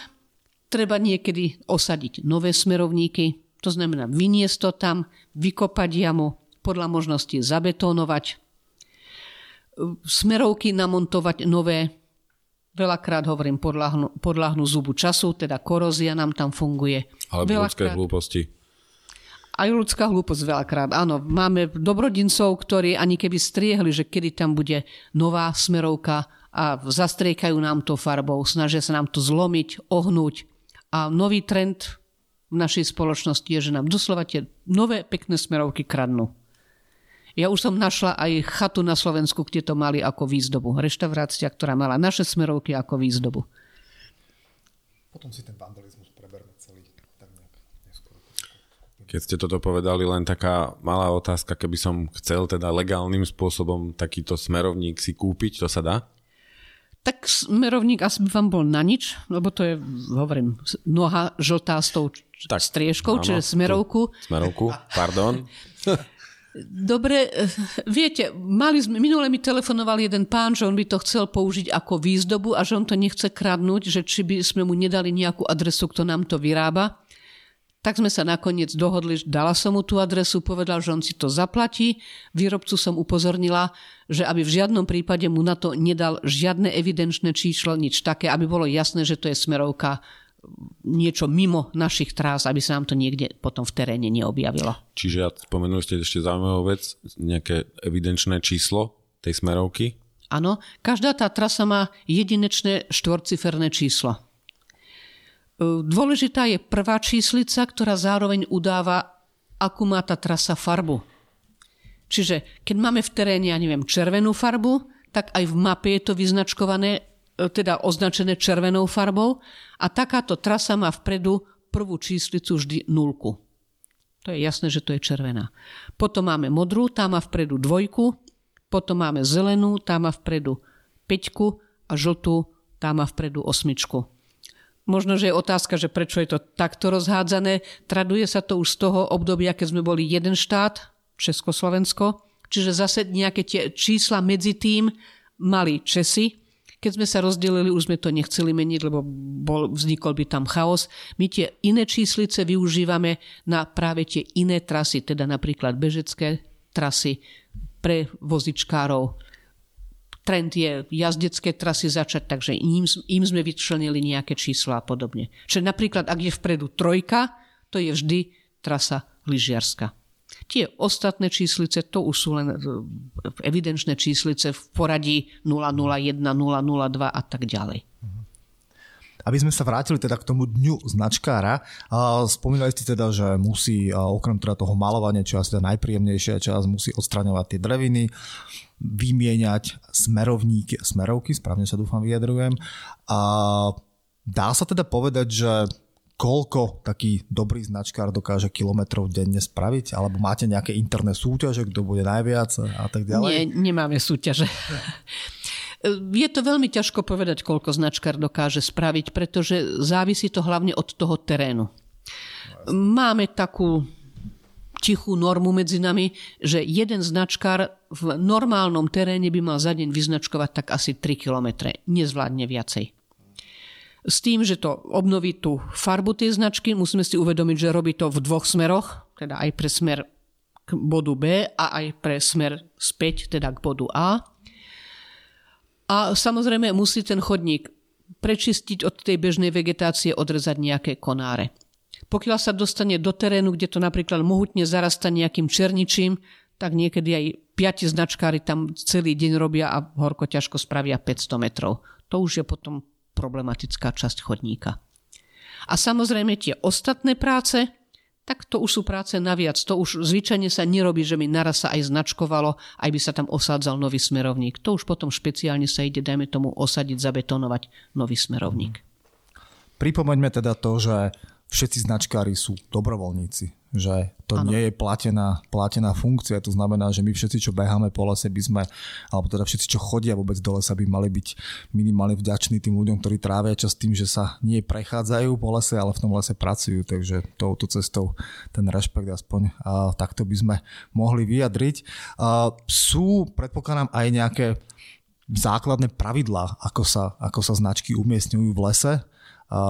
Treba niekedy osadiť nové smerovníky, to znamená vyniesť to tam, vykopať jamu, podľa možnosti zabetónovať, smerovky namontovať nové, veľakrát hovorím, podľahnu, podľahnu zubu času, teda korózia nám tam funguje. Ale ľudské hlúposti aj ľudská hlúposť veľakrát. Áno, máme dobrodincov, ktorí ani keby striehli, že kedy tam bude nová smerovka a zastriekajú nám to farbou, snažia sa nám to zlomiť, ohnúť. A nový trend v našej spoločnosti je, že nám doslova tie nové pekné smerovky kradnú. Ja už som našla aj chatu na Slovensku, kde to mali ako výzdobu. Reštaurácia, ktorá mala naše smerovky ako výzdobu. Potom si ten vandalizmus Keď ste toto povedali, len taká malá otázka, keby som chcel teda legálnym spôsobom takýto smerovník si kúpiť, to sa dá? Tak smerovník asi by vám bol na nič, lebo to je, hovorím, noha žltá s tou tak, striežkou, áno, čiže smerovku. Smerovku, pardon. Dobre, viete, mali sme, minule mi telefonoval jeden pán, že on by to chcel použiť ako výzdobu a že on to nechce kradnúť, že či by sme mu nedali nejakú adresu, kto nám to vyrába. Tak sme sa nakoniec dohodli, dala som mu tú adresu, povedal, že on si to zaplatí. Výrobcu som upozornila, že aby v žiadnom prípade mu na to nedal žiadne evidenčné číslo, nič také, aby bolo jasné, že to je smerovka niečo mimo našich trás, aby sa nám to niekde potom v teréne neobjavilo. Čiže ja spomenuli ste ešte zaujímavú vec, nejaké evidenčné číslo tej smerovky? Áno, každá tá trasa má jedinečné štvorciferné číslo. Dôležitá je prvá číslica, ktorá zároveň udáva, akú má tá trasa farbu. Čiže keď máme v teréne, ja neviem, červenú farbu, tak aj v mape je to vyznačkované E, teda označené červenou farbou a takáto trasa má vpredu prvú číslicu vždy nulku. To je jasné, že to je červená. Potom máme modrú, tá má vpredu dvojku, potom máme zelenú, tá má vpredu peťku a žltú, tá má vpredu osmičku. Možno, že je otázka, že prečo je to takto rozhádzané. Traduje sa to už z toho obdobia, keď sme boli jeden štát, Československo, čiže zase nejaké tie čísla medzi tým mali Česi, keď sme sa rozdelili, už sme to nechceli meniť, lebo bol, vznikol by tam chaos. My tie iné číslice využívame na práve tie iné trasy, teda napríklad bežecké trasy pre vozičkárov. Trend je jazdecké trasy začať, takže im, im sme vyčlenili nejaké čísla a podobne. Čiže napríklad, ak je vpredu trojka, to je vždy trasa lyžiarska. Tie ostatné číslice, to už sú len e, evidenčné číslice v poradí 001, 002 a tak ďalej. Aby sme sa vrátili teda k tomu dňu značkára, spomínali ste teda, že musí okrem teda toho malovania, čo je asi teda najpríjemnejšia časť, musí odstraňovať tie dreviny, vymieňať smerovníky, smerovky, správne sa dúfam vyjadrujem. A dá sa teda povedať, že koľko taký dobrý značkár dokáže kilometrov denne spraviť? Alebo máte nejaké interné súťaže, kto bude najviac a tak ďalej? Nie, nemáme súťaže. Je to veľmi ťažko povedať, koľko značkár dokáže spraviť, pretože závisí to hlavne od toho terénu. Máme takú tichú normu medzi nami, že jeden značkár v normálnom teréne by mal za deň vyznačkovať tak asi 3 km. Nezvládne viacej s tým, že to obnoví tú farbu tej značky, musíme si uvedomiť, že robí to v dvoch smeroch, teda aj pre smer k bodu B a aj pre smer späť, teda k bodu A. A samozrejme musí ten chodník prečistiť od tej bežnej vegetácie, odrezať nejaké konáre. Pokiaľ sa dostane do terénu, kde to napríklad mohutne zarasta nejakým černičím, tak niekedy aj piati značkári tam celý deň robia a horko ťažko spravia 500 metrov. To už je potom problematická časť chodníka. A samozrejme tie ostatné práce, tak to už sú práce naviac. To už zvyčajne sa nerobí, že by naraz sa aj značkovalo, aj by sa tam osádzal nový smerovník. To už potom špeciálne sa ide, dajme tomu, osadiť, zabetonovať nový smerovník. Pripomeňme teda to, že všetci značkári sú dobrovoľníci že to ano. nie je platená, platená funkcia, to znamená, že my všetci, čo beháme po lese, by sme, alebo teda všetci, čo chodia vôbec do lesa, by mali byť minimálne vďační tým ľuďom, ktorí trávia čas tým, že sa nie prechádzajú po lese, ale v tom lese pracujú, takže touto cestou ten rešpekt aspoň a takto by sme mohli vyjadriť. A sú, predpokladám, aj nejaké základné pravidlá, ako sa, ako sa značky umiestňujú v lese. A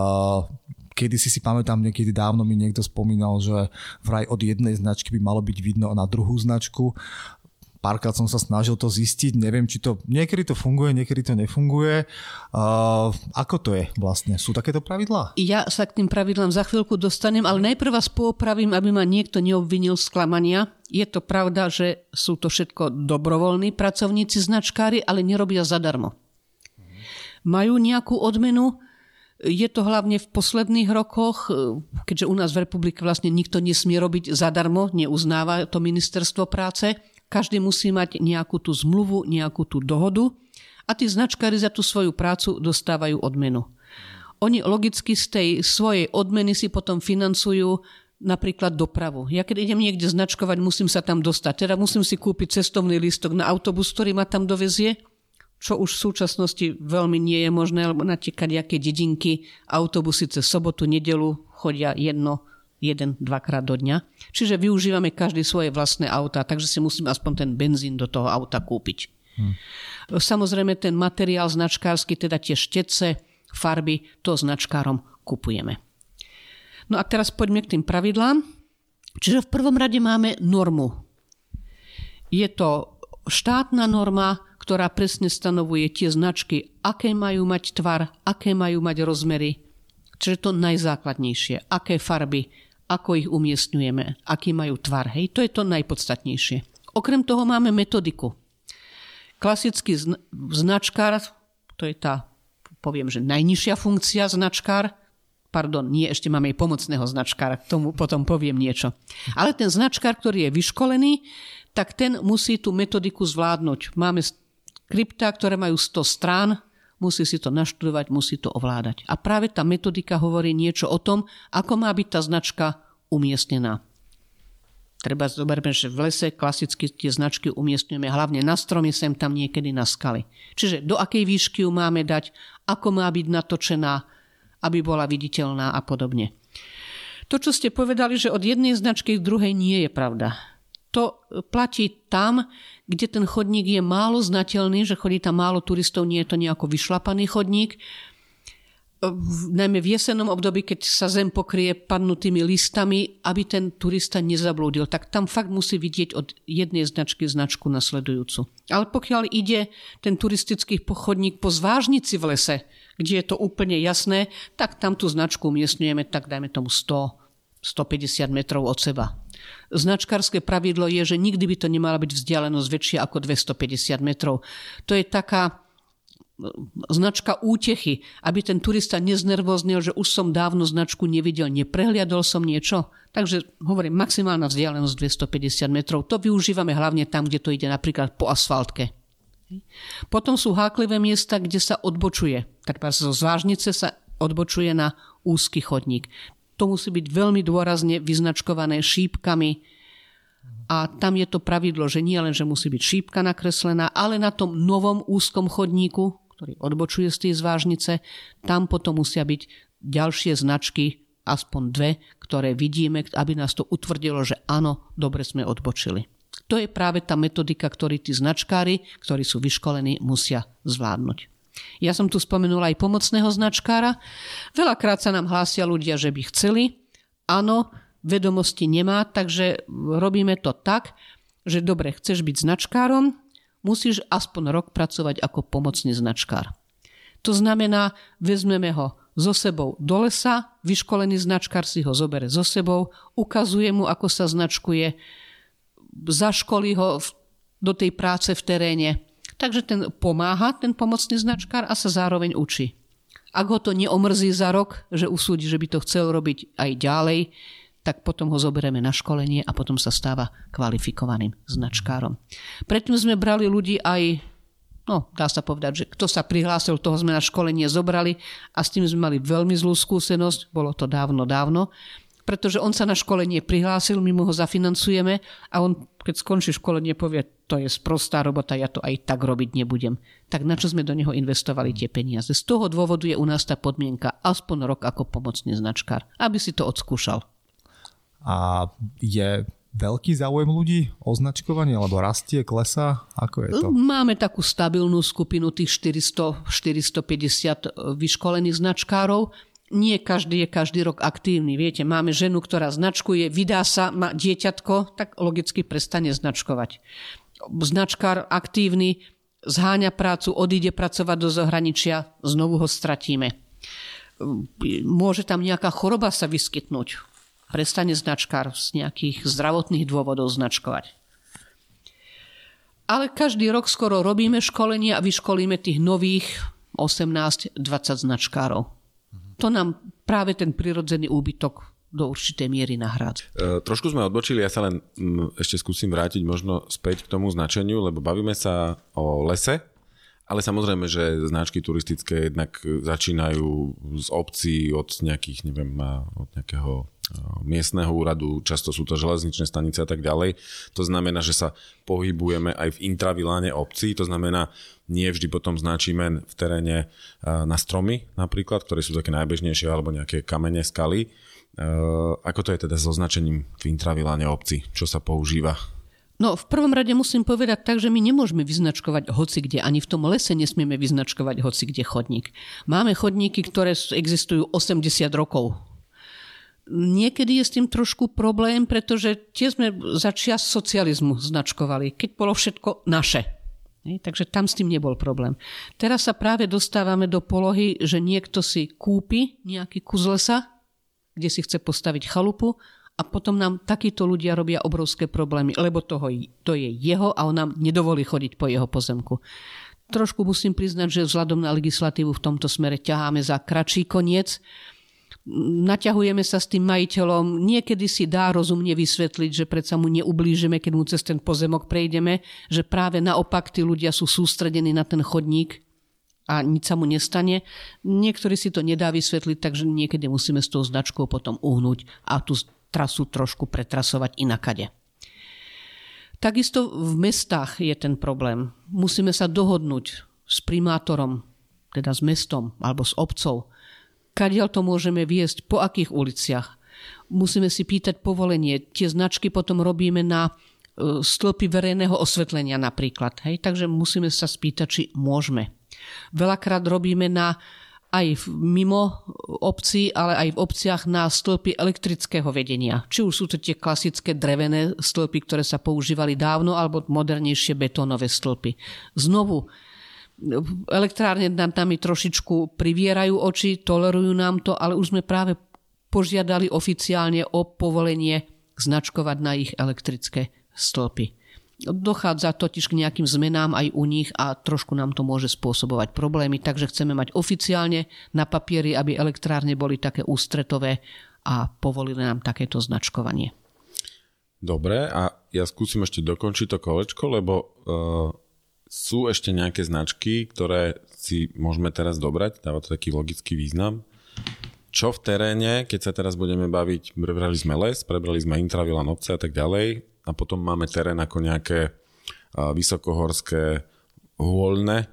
kedy si si pamätám, niekedy dávno mi niekto spomínal, že vraj od jednej značky by malo byť vidno na druhú značku. Párkrát som sa snažil to zistiť, neviem, či to, niekedy to funguje, niekedy to nefunguje. Uh, ako to je vlastne? Sú takéto pravidlá? Ja sa k tým pravidlám za chvíľku dostanem, ale najprv vás poopravím, aby ma niekto neobvinil z klamania. Je to pravda, že sú to všetko dobrovoľní pracovníci značkári, ale nerobia zadarmo. Majú nejakú odmenu, je to hlavne v posledných rokoch, e, keďže u nás v republike vlastne nikto nesmie robiť zadarmo, neuznáva to ministerstvo práce. Každý musí mať nejakú tú zmluvu, nejakú tú dohodu a tí značkári za tú svoju prácu dostávajú odmenu. Oni logicky z tej svojej odmeny si potom financujú napríklad dopravu. Ja keď idem niekde značkovať, musím sa tam dostať. Teda musím si kúpiť cestovný lístok na autobus, ktorý ma tam dovezie čo už v súčasnosti veľmi nie je možné, lebo na tie kadejaké dedinky autobusy cez sobotu, nedelu chodia jedno, jeden, dvakrát do dňa. Čiže využívame každý svoje vlastné auta, takže si musím aspoň ten benzín do toho auta kúpiť. Hmm. Samozrejme ten materiál značkársky, teda tie štece, farby, to značkárom kupujeme. No a teraz poďme k tým pravidlám. Čiže v prvom rade máme normu. Je to štátna norma, ktorá presne stanovuje tie značky, aké majú mať tvar, aké majú mať rozmery, Čiže to najzákladnejšie. Aké farby, ako ich umiestňujeme, aký majú tvar. Hej, to je to najpodstatnejšie. Okrem toho máme metodiku. Klasický značkár, to je tá, poviem, že najnižšia funkcia značkár, pardon, nie, ešte máme aj pomocného značkára, k tomu potom poviem niečo. Ale ten značkár, ktorý je vyškolený, tak ten musí tú metodiku zvládnuť. Máme skripta, ktoré majú 100 strán, musí si to naštudovať, musí to ovládať. A práve tá metodika hovorí niečo o tom, ako má byť tá značka umiestnená. Treba zoberme, že v lese klasicky tie značky umiestňujeme hlavne na stromy, sem tam niekedy na skaly. Čiže do akej výšky ju máme dať, ako má byť natočená, aby bola viditeľná a podobne. To, čo ste povedali, že od jednej značky k druhej nie je pravda. To platí tam, kde ten chodník je málo znateľný, že chodí tam málo turistov, nie je to nejako vyšlapaný chodník najmä v jesennom období, keď sa zem pokrie padnutými listami, aby ten turista nezablúdil, tak tam fakt musí vidieť od jednej značky značku nasledujúcu. Ale pokiaľ ide ten turistický pochodník po zvážnici v lese, kde je to úplne jasné, tak tam tú značku umiestňujeme tak dajme tomu 100, 150 metrov od seba. Značkárske pravidlo je, že nikdy by to nemala byť vzdialenosť väčšia ako 250 metrov. To je taká značka útechy, aby ten turista neznervoznil, že už som dávno značku nevidel, neprehliadol som niečo. Takže hovorím, maximálna vzdialenosť 250 metrov. To využívame hlavne tam, kde to ide napríklad po asfaltke. Potom sú háklivé miesta, kde sa odbočuje. Tak zo zvážnice sa odbočuje na úzky chodník. To musí byť veľmi dôrazne vyznačkované šípkami, a tam je to pravidlo, že nie len, že musí byť šípka nakreslená, ale na tom novom úzkom chodníku, ktorý odbočuje z tej zvážnice, tam potom musia byť ďalšie značky, aspoň dve, ktoré vidíme, aby nás to utvrdilo, že áno, dobre sme odbočili. To je práve tá metodika, ktorý tí značkári, ktorí sú vyškolení, musia zvládnuť. Ja som tu spomenula aj pomocného značkára. Veľakrát sa nám hlásia ľudia, že by chceli. Áno, vedomosti nemá, takže robíme to tak, že dobre, chceš byť značkárom, musíš aspoň rok pracovať ako pomocný značkár. To znamená, vezmeme ho so sebou do lesa, vyškolený značkár si ho zobere so sebou, ukazuje mu, ako sa značkuje, zaškolí ho do tej práce v teréne. Takže ten pomáha, ten pomocný značkár a sa zároveň učí. Ak ho to neomrzí za rok, že usúdi, že by to chcel robiť aj ďalej, tak potom ho zoberieme na školenie a potom sa stáva kvalifikovaným značkárom. Predtým sme brali ľudí aj, no dá sa povedať, že kto sa prihlásil, toho sme na školenie zobrali a s tým sme mali veľmi zlú skúsenosť, bolo to dávno, dávno, pretože on sa na školenie prihlásil, my mu ho zafinancujeme a on, keď skončí školenie, povie, to je sprostá robota, ja to aj tak robiť nebudem. Tak na čo sme do neho investovali tie peniaze? Z toho dôvodu je u nás tá podmienka aspoň rok ako pomocný značkár, aby si to odskúšal. A je veľký záujem ľudí o značkovanie, alebo rastie, klesa? Ako je to? Máme takú stabilnú skupinu tých 400-450 vyškolených značkárov. Nie každý je každý rok aktívny. Viete, máme ženu, ktorá značkuje, vydá sa, má dieťatko, tak logicky prestane značkovať. Značkár aktívny zháňa prácu, odíde pracovať do zahraničia, znovu ho stratíme. Môže tam nejaká choroba sa vyskytnúť prestane značkár z nejakých zdravotných dôvodov značkovať. Ale každý rok skoro robíme školenie a vyškolíme tých nových 18-20 značkárov. To nám práve ten prirodzený úbytok do určitej miery nahrádza. E, trošku sme odbočili, ja sa len m, ešte skúsim vrátiť možno späť k tomu značeniu, lebo bavíme sa o lese, ale samozrejme, že značky turistické jednak začínajú z obcí od nejakých, neviem, od nejakého miestneho úradu, často sú to železničné stanice a tak ďalej. To znamená, že sa pohybujeme aj v intraviláne obcí, to znamená, nie vždy potom značíme v teréne na stromy napríklad, ktoré sú také najbežnejšie, alebo nejaké kamene, skaly. Ako to je teda so značením v intraviláne obcí? Čo sa používa? No, v prvom rade musím povedať tak, že my nemôžeme vyznačkovať hoci kde, ani v tom lese nesmieme vyznačkovať hoci kde chodník. Máme chodníky, ktoré existujú 80 rokov Niekedy je s tým trošku problém, pretože tie sme za čias socializmu značkovali, keď bolo všetko naše. Takže tam s tým nebol problém. Teraz sa práve dostávame do polohy, že niekto si kúpi nejaký kus lesa, kde si chce postaviť chalupu a potom nám takíto ľudia robia obrovské problémy, lebo toho, to je jeho a on nám nedovolí chodiť po jeho pozemku. Trošku musím priznať, že vzhľadom na legislatívu v tomto smere ťaháme za kratší koniec, naťahujeme sa s tým majiteľom, niekedy si dá rozumne vysvetliť, že predsa mu neublížime, keď mu cez ten pozemok prejdeme, že práve naopak tí ľudia sú sústredení na ten chodník a nič sa mu nestane. Niektorí si to nedá vysvetliť, takže niekedy musíme s tou značkou potom uhnúť a tú trasu trošku pretrasovať inakade. Takisto v mestách je ten problém. Musíme sa dohodnúť s primátorom, teda s mestom alebo s obcov, kadiaľ to môžeme viesť, po akých uliciach. Musíme si pýtať povolenie. Tie značky potom robíme na e, stĺpy verejného osvetlenia napríklad. Hej? Takže musíme sa spýtať, či môžeme. Veľakrát robíme na aj mimo obcí, ale aj v obciach na stĺpy elektrického vedenia. Či už sú to tie klasické drevené stĺpy, ktoré sa používali dávno, alebo modernejšie betónové stĺpy. Znovu, elektrárne nad nami trošičku privierajú oči, tolerujú nám to, ale už sme práve požiadali oficiálne o povolenie značkovať na ich elektrické stĺpy. Dochádza totiž k nejakým zmenám aj u nich a trošku nám to môže spôsobovať problémy, takže chceme mať oficiálne na papieri, aby elektrárne boli také ústretové a povolili nám takéto značkovanie. Dobre, a ja skúsim ešte dokončiť to kolečko, lebo uh, sú ešte nejaké značky, ktoré si môžeme teraz dobrať, dáva to taký logický význam. Čo v teréne, keď sa teraz budeme baviť, prebrali sme les, prebrali sme intravila, obce a tak ďalej a potom máme terén ako nejaké vysokohorské hôľne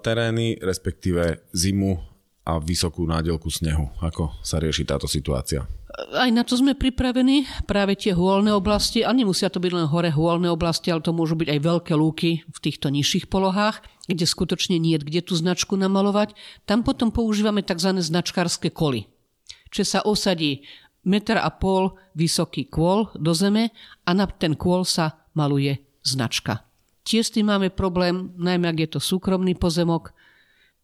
terény, respektíve zimu a vysokú nádielku snehu. Ako sa rieši táto situácia? aj na to sme pripravení, práve tie hôlne oblasti, a nemusia to byť len hore hôlne oblasti, ale to môžu byť aj veľké lúky v týchto nižších polohách, kde skutočne nie kde tú značku namalovať. Tam potom používame tzv. značkárske koly. Čiže sa osadí meter a pol vysoký kôl do zeme a na ten kôl sa maluje značka. Tiež s tým máme problém, najmä ak je to súkromný pozemok.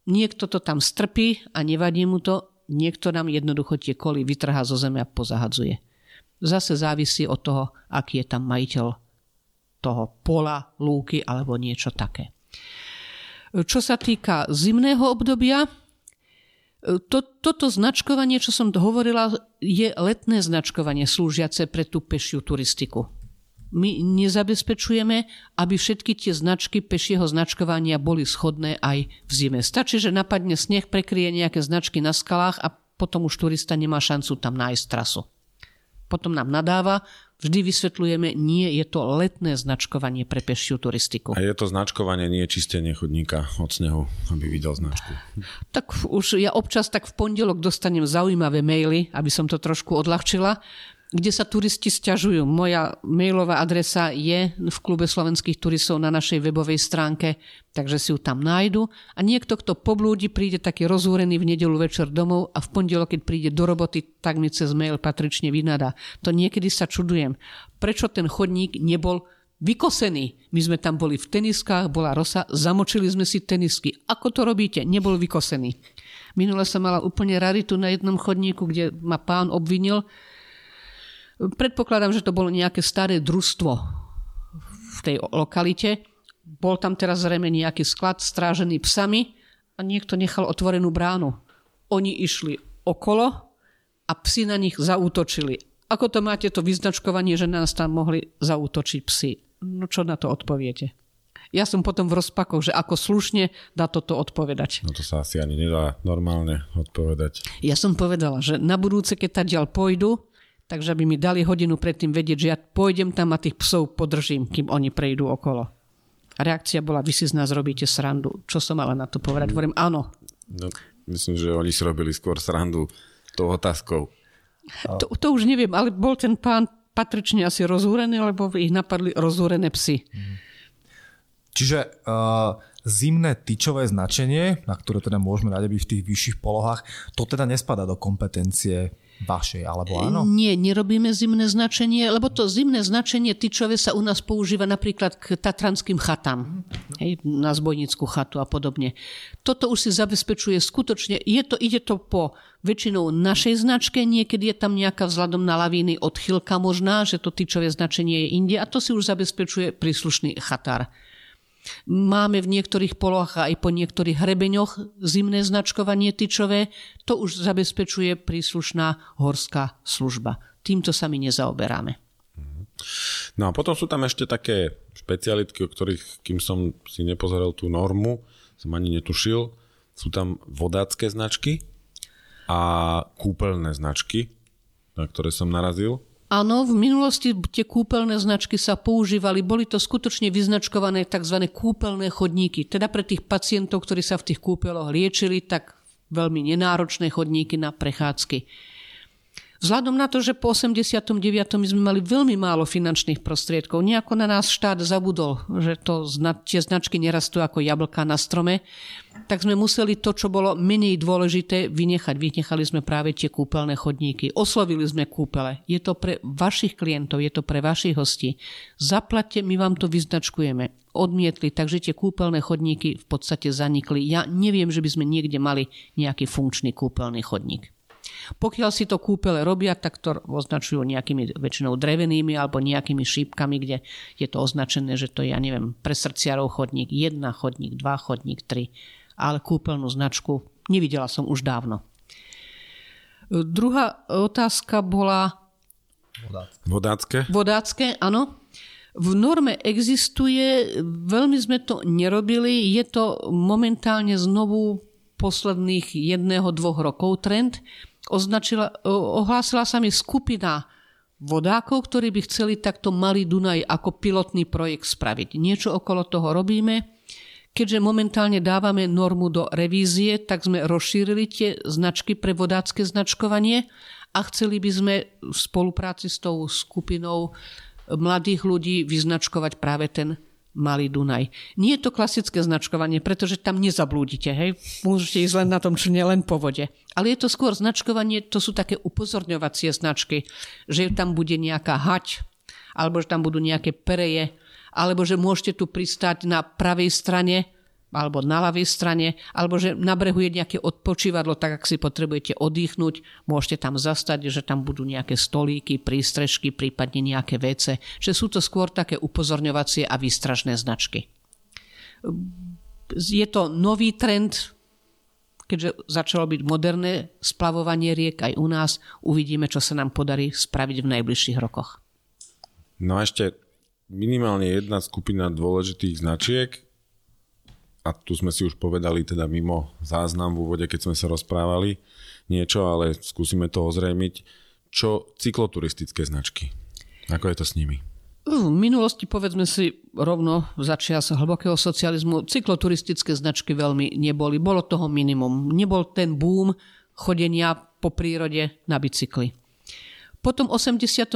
Niekto to tam strpí a nevadí mu to, niekto nám jednoducho tie koly vytrhá zo zeme a pozahadzuje. Zase závisí od toho, aký je tam majiteľ toho pola, lúky alebo niečo také. Čo sa týka zimného obdobia, to, toto značkovanie, čo som hovorila, je letné značkovanie slúžiace pre tú pešiu turistiku my nezabezpečujeme, aby všetky tie značky pešieho značkovania boli schodné aj v zime. Stačí, že napadne sneh, prekrie nejaké značky na skalách a potom už turista nemá šancu tam nájsť trasu. Potom nám nadáva, vždy vysvetľujeme, nie je to letné značkovanie pre pešiu turistiku. A je to značkovanie, nie čistenie chodníka od snehu, aby videl značku. Tak už ja občas tak v pondelok dostanem zaujímavé maily, aby som to trošku odľahčila kde sa turisti stiažujú. Moja mailová adresa je v klube slovenských turistov na našej webovej stránke, takže si ju tam nájdu. A niekto, kto poblúdi, príde taký rozúrený v nedelu večer domov a v pondelok, keď príde do roboty, tak mi cez mail patrične vynadá. To niekedy sa čudujem. Prečo ten chodník nebol vykosený. My sme tam boli v teniskách, bola rosa, zamočili sme si tenisky. Ako to robíte? Nebol vykosený. Minule som mala úplne raritu na jednom chodníku, kde ma pán obvinil, Predpokladám, že to bolo nejaké staré družstvo v tej lokalite. Bol tam teraz zrejme nejaký sklad strážený psami a niekto nechal otvorenú bránu. Oni išli okolo a psi na nich zaútočili. Ako to máte to vyznačkovanie, že nás tam mohli zaútočiť psi? No čo na to odpoviete? Ja som potom v rozpakoch, že ako slušne dá toto odpovedať. No to sa asi ani nedá normálne odpovedať. Ja som povedala, že na budúce, keď ďal pôjdu, takže by mi dali hodinu predtým vedieť, že ja pôjdem tam a tých psov podržím, kým oni prejdú okolo. A reakcia bola, vy si z nás robíte srandu. Čo som ale na to povedať? Hovorím, áno. No, myslím, že oni si robili skôr srandu tou otázkou. To, to už neviem, ale bol ten pán patrične asi rozúrený, lebo ich napadli rozúrené psy. Čiže uh, zimné tyčové značenie, na ktoré teda môžeme dať v tých vyšších polohách, to teda nespada do kompetencie vašej, alebo áno? Nie, nerobíme zimné značenie, lebo to zimné značenie tyčové sa u nás používa napríklad k tatranským chatám, hej, na zbojnickú chatu a podobne. Toto už si zabezpečuje skutočne, je to, ide to po väčšinou našej značke, niekedy je tam nejaká vzhľadom na lavíny odchylka možná, že to tyčové značenie je inde a to si už zabezpečuje príslušný chatár. Máme v niektorých polohách aj po niektorých hrebeňoch zimné značkovanie tyčové. To už zabezpečuje príslušná horská služba. Týmto sa my nezaoberáme. No a potom sú tam ešte také špecialitky, o ktorých, kým som si nepozeral tú normu, som ani netušil. Sú tam vodácké značky a kúpeľné značky, na ktoré som narazil. Áno, v minulosti tie kúpeľné značky sa používali, boli to skutočne vyznačkované tzv. kúpeľné chodníky. Teda pre tých pacientov, ktorí sa v tých kúpeľoch liečili, tak veľmi nenáročné chodníky na prechádzky. Vzhľadom na to, že po 89. my sme mali veľmi málo finančných prostriedkov, nejako na nás štát zabudol, že to, tie značky nerastú ako jablka na strome, tak sme museli to, čo bolo menej dôležité, vynechať. Vynechali sme práve tie kúpeľné chodníky. Oslovili sme kúpele. Je to pre vašich klientov, je to pre vašich hostí. Zaplatte, my vám to vyznačkujeme. Odmietli, takže tie kúpeľné chodníky v podstate zanikli. Ja neviem, že by sme niekde mali nejaký funkčný kúpeľný chodník. Pokiaľ si to kúpele robia, tak to označujú nejakými väčšinou drevenými alebo nejakými šípkami, kde je to označené, že to je, ja neviem, pre srdciarov chodník 1, chodník 2, chodník 3. Ale kúpeľnú značku nevidela som už dávno. Druhá otázka bola... Vodácké. Vodácké, áno. V norme existuje, veľmi sme to nerobili, je to momentálne znovu posledných jedného, dvoch rokov trend označila, ohlásila sa mi skupina vodákov, ktorí by chceli takto malý Dunaj ako pilotný projekt spraviť. Niečo okolo toho robíme. Keďže momentálne dávame normu do revízie, tak sme rozšírili tie značky pre vodácké značkovanie a chceli by sme v spolupráci s tou skupinou mladých ľudí vyznačkovať práve ten Malý Dunaj. Nie je to klasické značkovanie, pretože tam nezablúdite. Hej? Môžete ísť len na tom črne, len po vode. Ale je to skôr značkovanie, to sú také upozorňovacie značky, že tam bude nejaká hať, alebo že tam budú nejaké pereje, alebo že môžete tu pristať na pravej strane alebo na ľavej strane, alebo že na brehu je nejaké odpočívadlo, tak ak si potrebujete oddychnúť, môžete tam zastať, že tam budú nejaké stolíky, prístrežky, prípadne nejaké vece, že sú to skôr také upozorňovacie a výstražné značky. Je to nový trend, keďže začalo byť moderné splavovanie riek aj u nás, uvidíme, čo sa nám podarí spraviť v najbližších rokoch. No a ešte minimálne jedna skupina dôležitých značiek, a tu sme si už povedali teda mimo záznam v úvode, keď sme sa rozprávali niečo, ale skúsime to ozrejmiť. Čo cykloturistické značky? Ako je to s nimi? V minulosti, povedzme si rovno, začia sa hlbokého socializmu, cykloturistické značky veľmi neboli. Bolo toho minimum. Nebol ten boom chodenia po prírode na bicykli. Potom 89.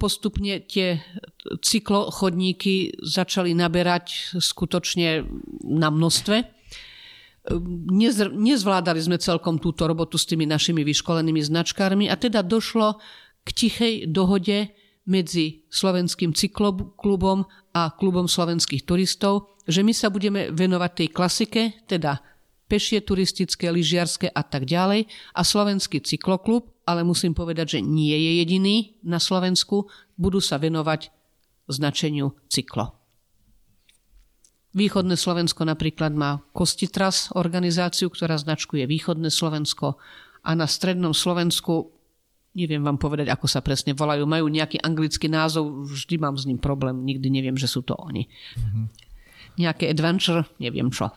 postupne tie cyklochodníky začali naberať skutočne na množstve. Nezvládali sme celkom túto robotu s tými našimi vyškolenými značkármi a teda došlo k tichej dohode medzi Slovenským cykloklubom a klubom slovenských turistov, že my sa budeme venovať tej klasike, teda pešie, turistické, lyžiarske a tak ďalej. A slovenský cykloklub, ale musím povedať, že nie je jediný na Slovensku, budú sa venovať značeniu cyklo. Východné Slovensko napríklad má Kostitras organizáciu, ktorá značkuje Východné Slovensko a na Strednom Slovensku neviem vám povedať, ako sa presne volajú, majú nejaký anglický názov, vždy mám s ním problém, nikdy neviem, že sú to oni. Mm-hmm. Nejaké adventure, neviem čo.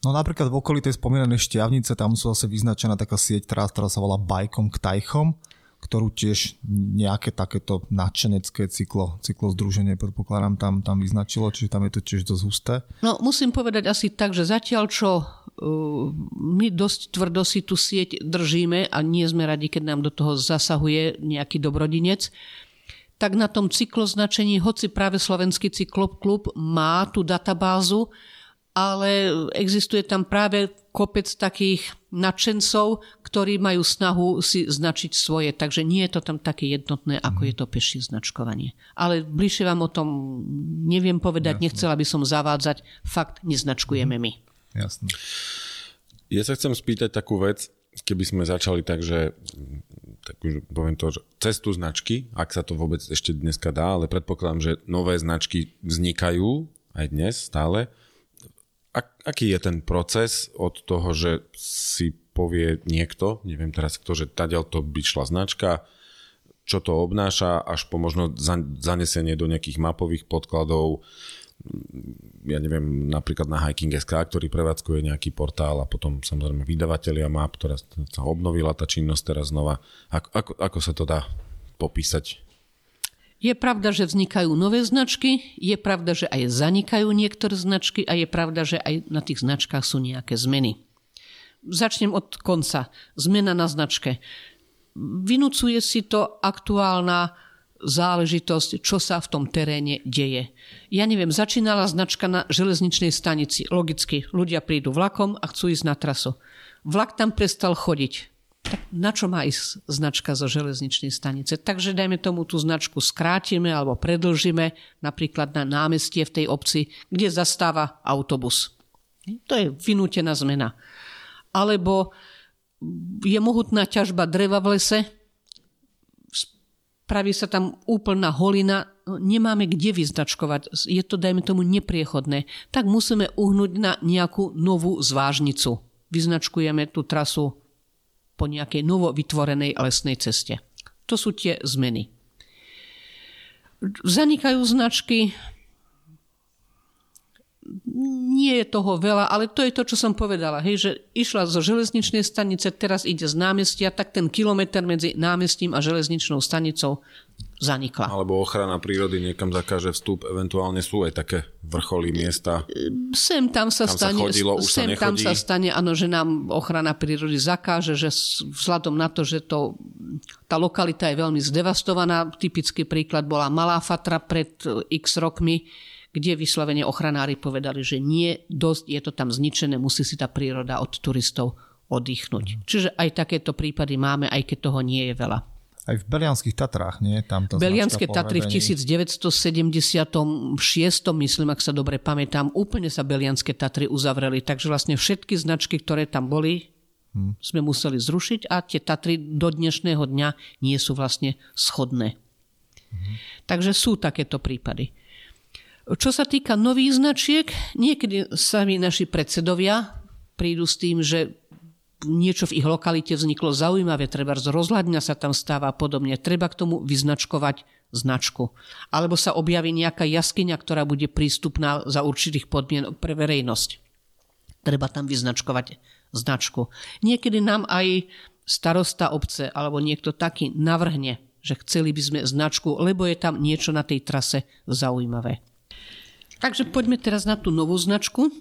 No napríklad v okolí tej spomínanej šťavnice tam sú zase vyznačená taká sieť, ktorá, ktorá sa volá Bajkom k Tajchom, ktorú tiež nejaké takéto nadšenecké cyklo združenie predpokladám tam, tam vyznačilo, čiže tam je to tiež dosť husté. No musím povedať asi tak, že zatiaľ čo uh, my dosť tvrdo si tú sieť držíme a nie sme radi, keď nám do toho zasahuje nejaký dobrodinec, tak na tom cykloznačení, hoci práve Slovenský cykloklub má tú databázu, ale existuje tam práve kopec takých nadšencov, ktorí majú snahu si značiť svoje, takže nie je to tam také jednotné, ako je to pešie značkovanie. Ale bližšie vám o tom neviem povedať, Jasne. nechcela by som zavádzať, fakt neznačkujeme my. Jasne. Ja sa chcem spýtať takú vec, keby sme začali tak, že tak už poviem to, že cestu značky, ak sa to vôbec ešte dneska dá, ale predpokladám, že nové značky vznikajú aj dnes stále ak, aký je ten proces od toho, že si povie niekto, neviem teraz kto, že tadiaľ to by šla značka, čo to obnáša, až po možno zanesenie do nejakých mapových podkladov, ja neviem, napríklad na Hiking.sk, ktorý prevádzkuje nejaký portál a potom samozrejme vydavatelia map, ktorá sa obnovila tá činnosť teraz znova. Ako, ako, ako sa to dá popísať? Je pravda, že vznikajú nové značky, je pravda, že aj zanikajú niektoré značky a je pravda, že aj na tých značkách sú nejaké zmeny. Začnem od konca. Zmena na značke. Vynúcuje si to aktuálna záležitosť, čo sa v tom teréne deje. Ja neviem, začínala značka na železničnej stanici. Logicky, ľudia prídu vlakom a chcú ísť na trasu. Vlak tam prestal chodiť tak na čo má ísť značka zo železničnej stanice? Takže dajme tomu tú značku skrátime alebo predlžíme napríklad na námestie v tej obci, kde zastáva autobus. To je vynútená zmena. Alebo je mohutná ťažba dreva v lese, spraví sa tam úplná holina, nemáme kde vyznačkovať, je to, dajme tomu, nepriechodné, tak musíme uhnúť na nejakú novú zvážnicu. Vyznačkujeme tú trasu po nejakej novo vytvorenej lesnej ceste. To sú tie zmeny. Zanikajú značky, nie je toho veľa, ale to je to, čo som povedala, hej, že išla zo železničnej stanice, teraz ide z námestia, tak ten kilometr medzi námestím a železničnou stanicou zanikla. Alebo ochrana prírody niekam zakáže vstup, eventuálne sú aj také vrcholy miesta. Sem tam sa stane, sa chodilo, už sem sa tam sa stane, áno, že nám ochrana prírody zakáže, že vzhľadom na to, že to, tá lokalita je veľmi zdevastovaná, typický príklad bola Malá Fatra pred x rokmi, kde vyslovene ochranári povedali, že nie, dosť je to tam zničené, musí si tá príroda od turistov oddychnúť. Čiže aj takéto prípady máme, aj keď toho nie je veľa. Aj v Belianských Tatrách, nie? Tam Belianské Tatry v 1976, myslím, ak sa dobre pamätám, úplne sa Belianské Tatry uzavreli, takže vlastne všetky značky, ktoré tam boli, hmm. sme museli zrušiť a tie Tatry do dnešného dňa nie sú vlastne schodné. Hmm. Takže sú takéto prípady. Čo sa týka nových značiek, niekedy sami naši predsedovia prídu s tým, že niečo v ich lokalite vzniklo zaujímavé, treba rozhľadňa sa tam stáva a podobne. Treba k tomu vyznačkovať značku. Alebo sa objaví nejaká jaskyňa, ktorá bude prístupná za určitých podmienok pre verejnosť. Treba tam vyznačkovať značku. Niekedy nám aj starosta obce alebo niekto taký navrhne, že chceli by sme značku, lebo je tam niečo na tej trase zaujímavé. Takže poďme teraz na tú novú značku.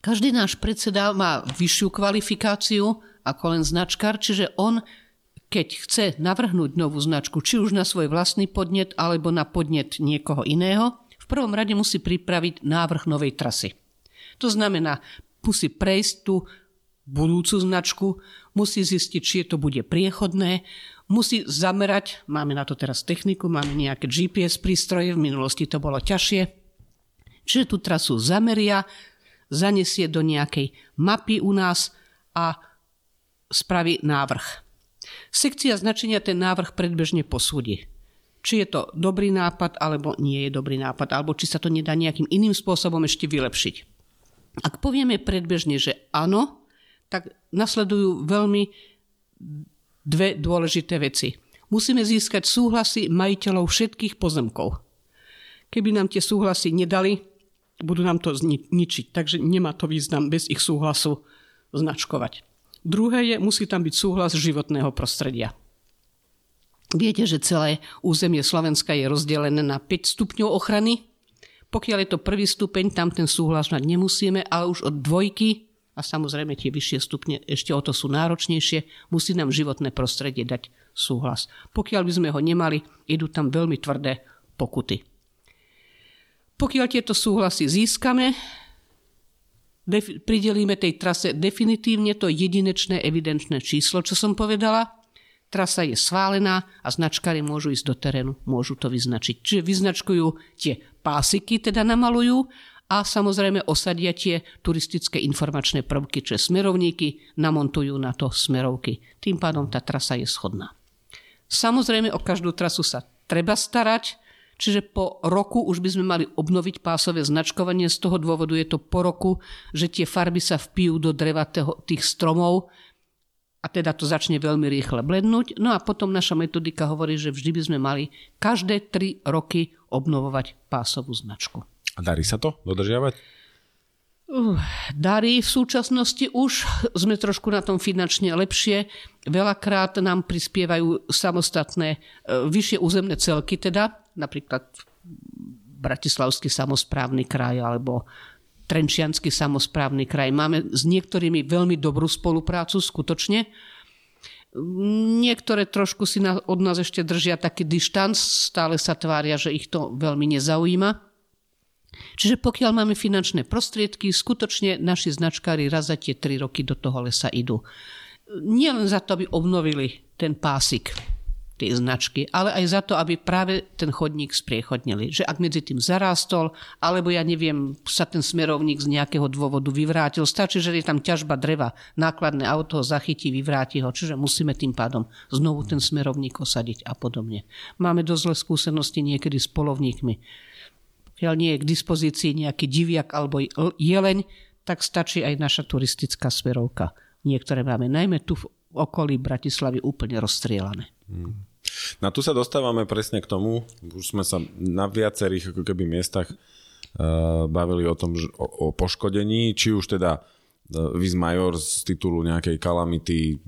Každý náš predseda má vyššiu kvalifikáciu ako len značkár, čiže on, keď chce navrhnúť novú značku, či už na svoj vlastný podnet alebo na podnet niekoho iného, v prvom rade musí pripraviť návrh novej trasy. To znamená, musí prejsť tú budúcu značku, musí zistiť, či to bude priechodné, musí zamerať, máme na to teraz techniku, máme nejaké GPS prístroje, v minulosti to bolo ťažšie, čiže tú trasu zameria, zanesie do nejakej mapy u nás a spraví návrh. Sekcia značenia ten návrh predbežne posúdi. Či je to dobrý nápad, alebo nie je dobrý nápad, alebo či sa to nedá nejakým iným spôsobom ešte vylepšiť. Ak povieme predbežne, že áno, tak nasledujú veľmi dve dôležité veci. Musíme získať súhlasy majiteľov všetkých pozemkov. Keby nám tie súhlasy nedali, budú nám to zničiť. Takže nemá to význam bez ich súhlasu značkovať. Druhé je, musí tam byť súhlas životného prostredia. Viete, že celé územie Slovenska je rozdelené na 5 stupňov ochrany. Pokiaľ je to prvý stupeň, tam ten súhlas mať nemusíme, ale už od dvojky, a samozrejme tie vyššie stupne ešte o to sú náročnejšie, musí nám životné prostredie dať súhlas. Pokiaľ by sme ho nemali, idú tam veľmi tvrdé pokuty. Pokiaľ tieto súhlasy získame, def- pridelíme tej trase definitívne to jedinečné evidenčné číslo, čo som povedala. Trasa je schválená a značkári môžu ísť do terénu, môžu to vyznačiť. Čiže vyznačkujú tie pásiky, teda namalujú a samozrejme osadia tie turistické informačné prvky, čiže smerovníky, namontujú na to smerovky. Tým pádom tá trasa je schodná. Samozrejme o každú trasu sa treba starať, Čiže po roku už by sme mali obnoviť pásové značkovanie. Z toho dôvodu je to po roku, že tie farby sa vpijú do dreva tých stromov a teda to začne veľmi rýchle blednúť. No a potom naša metodika hovorí, že vždy by sme mali každé 3 roky obnovovať pásovú značku. A darí sa to dodržiavať? Uh, darí v súčasnosti už, sme trošku na tom finančne lepšie. Veľakrát nám prispievajú samostatné, uh, vyššie územné celky teda, napríklad Bratislavský samozprávny kraj alebo Trenčianský samozprávny kraj. Máme s niektorými veľmi dobrú spoluprácu, skutočne. Niektoré trošku si od nás ešte držia taký dištanc, stále sa tvária, že ich to veľmi nezaujíma. Čiže pokiaľ máme finančné prostriedky, skutočne naši značkári raz za tie 3 roky do toho lesa idú. Nie len za to, aby obnovili ten pásik, tie značky, ale aj za to, aby práve ten chodník spriechodnili. Že ak medzi tým zarástol, alebo ja neviem, sa ten smerovník z nejakého dôvodu vyvrátil, stačí, že je tam ťažba dreva, nákladné auto ho zachytí, vyvráti ho, čiže musíme tým pádom znovu ten smerovník osadiť a podobne. Máme dosť zlé skúsenosti niekedy s polovníkmi. Pokiaľ nie je k dispozícii nejaký diviak alebo jeleň, tak stačí aj naša turistická smerovka. Niektoré máme najmä tu v okolí Bratislavy úplne rozstrielané. Hmm. Na tu sa dostávame presne k tomu, už sme sa na viacerých ako keby miestach uh, bavili o tom, o, o poškodení, či už teda uh, vis major z titulu nejakej kalamity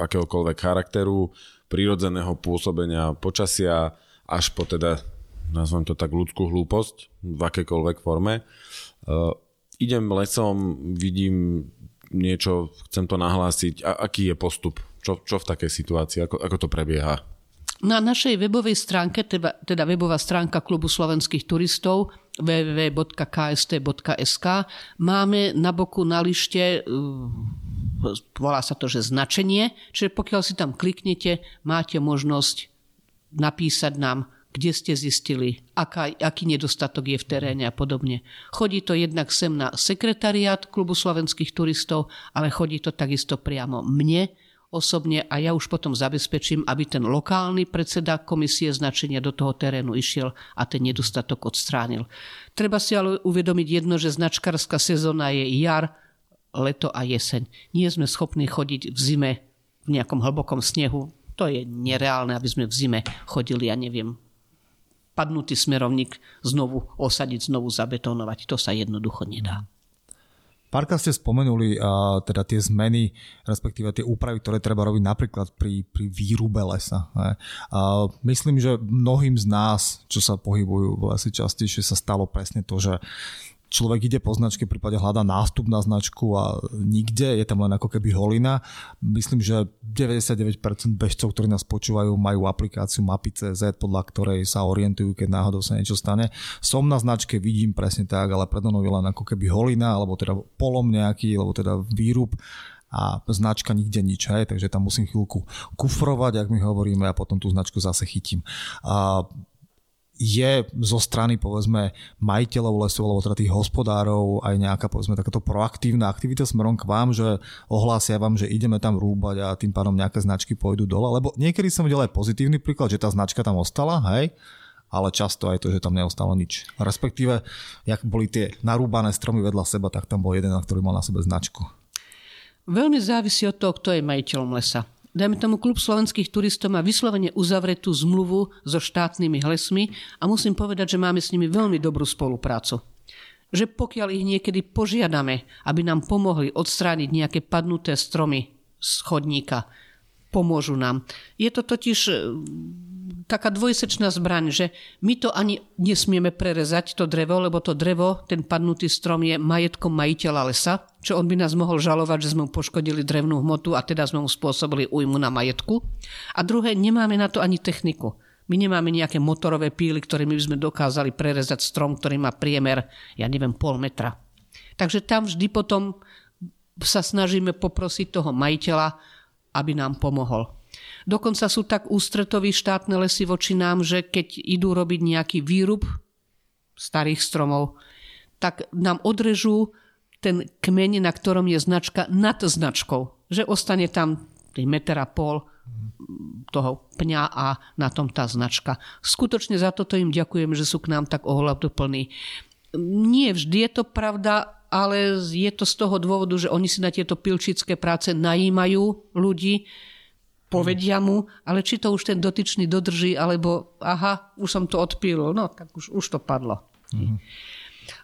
akéhokoľvek charakteru, prírodzeného pôsobenia počasia, až po teda, nazvem to tak, ľudskú hlúposť v akékoľvek forme. Uh, idem lesom, vidím niečo, chcem to nahlásiť. A aký je postup? Čo, čo v takej situácii? Ako, ako to prebieha? Na našej webovej stránke, teda, teda webová stránka Klubu slovenských turistov www.kst.sk máme na boku na lište uh, volá sa to, že značenie, čiže pokiaľ si tam kliknete, máte možnosť napísať nám, kde ste zistili, aká, aký nedostatok je v teréne a podobne. Chodí to jednak sem na sekretariát Klubu slovenských turistov, ale chodí to takisto priamo mne osobne a ja už potom zabezpečím, aby ten lokálny predseda komisie značenia do toho terénu išiel a ten nedostatok odstránil. Treba si ale uvedomiť jedno, že značkárska sezóna je jar, leto a jeseň. Nie sme schopní chodiť v zime v nejakom hlbokom snehu. To je nereálne, aby sme v zime chodili, ja neviem, padnutý smerovník znovu osadiť, znovu zabetonovať. To sa jednoducho nedá. Párka ste spomenuli uh, teda tie zmeny, respektíve tie úpravy, ktoré treba robiť napríklad pri, pri výrube lesa. Uh, myslím, že mnohým z nás, čo sa pohybujú v lese častejšie, sa stalo presne to, že človek ide po značke, prípade hľadá nástup na značku a nikde, je tam len ako keby holina. Myslím, že 99% bežcov, ktorí nás počúvajú, majú aplikáciu Mapy.cz, podľa ktorej sa orientujú, keď náhodou sa niečo stane. Som na značke, vidím presne tak, ale predo je len ako keby holina, alebo teda polom nejaký, alebo teda výrub a značka nikde nič, hej, takže tam musím chvíľku kufrovať, ak my hovoríme, a potom tú značku zase chytím. A je zo strany povedzme majiteľov lesov alebo teda tých hospodárov aj nejaká povedzme takáto proaktívna aktivita smerom k vám, že ohlásia vám, že ideme tam rúbať a tým pádom nejaké značky pôjdu dole, lebo niekedy som videl aj pozitívny príklad, že tá značka tam ostala, hej, ale často aj to, že tam neostalo nič. Respektíve, jak boli tie narúbané stromy vedľa seba, tak tam bol jeden, ktorý mal na sebe značku. Veľmi závisí od toho, kto je majiteľom lesa dajme tomu klub slovenských turistov má vyslovene uzavretú zmluvu so štátnymi lesmi a musím povedať, že máme s nimi veľmi dobrú spoluprácu. Že pokiaľ ich niekedy požiadame, aby nám pomohli odstrániť nejaké padnuté stromy z chodníka, pomôžu nám. Je to totiž taká dvojsečná zbraň, že my to ani nesmieme prerezať, to drevo, lebo to drevo, ten padnutý strom je majetkom majiteľa lesa, čo on by nás mohol žalovať, že sme mu poškodili drevnú hmotu a teda sme mu spôsobili újmu na majetku. A druhé, nemáme na to ani techniku. My nemáme nejaké motorové píly, ktorými by sme dokázali prerezať strom, ktorý má priemer, ja neviem, pol metra. Takže tam vždy potom sa snažíme poprosiť toho majiteľa, aby nám pomohol. Dokonca sú tak ústretoví štátne lesy voči nám, že keď idú robiť nejaký výrub starých stromov, tak nám odrežú ten kmeň, na ktorom je značka nad značkou. Že ostane tam meter a pol toho pňa a na tom tá značka. Skutočne za toto im ďakujem, že sú k nám tak ohľaduplní. Nie vždy je to pravda, ale je to z toho dôvodu, že oni si na tieto pilčické práce najímajú ľudí, povedia mu, ale či to už ten dotyčný dodrží, alebo aha, už som to odpílil, no tak už, už to padlo. Mm-hmm.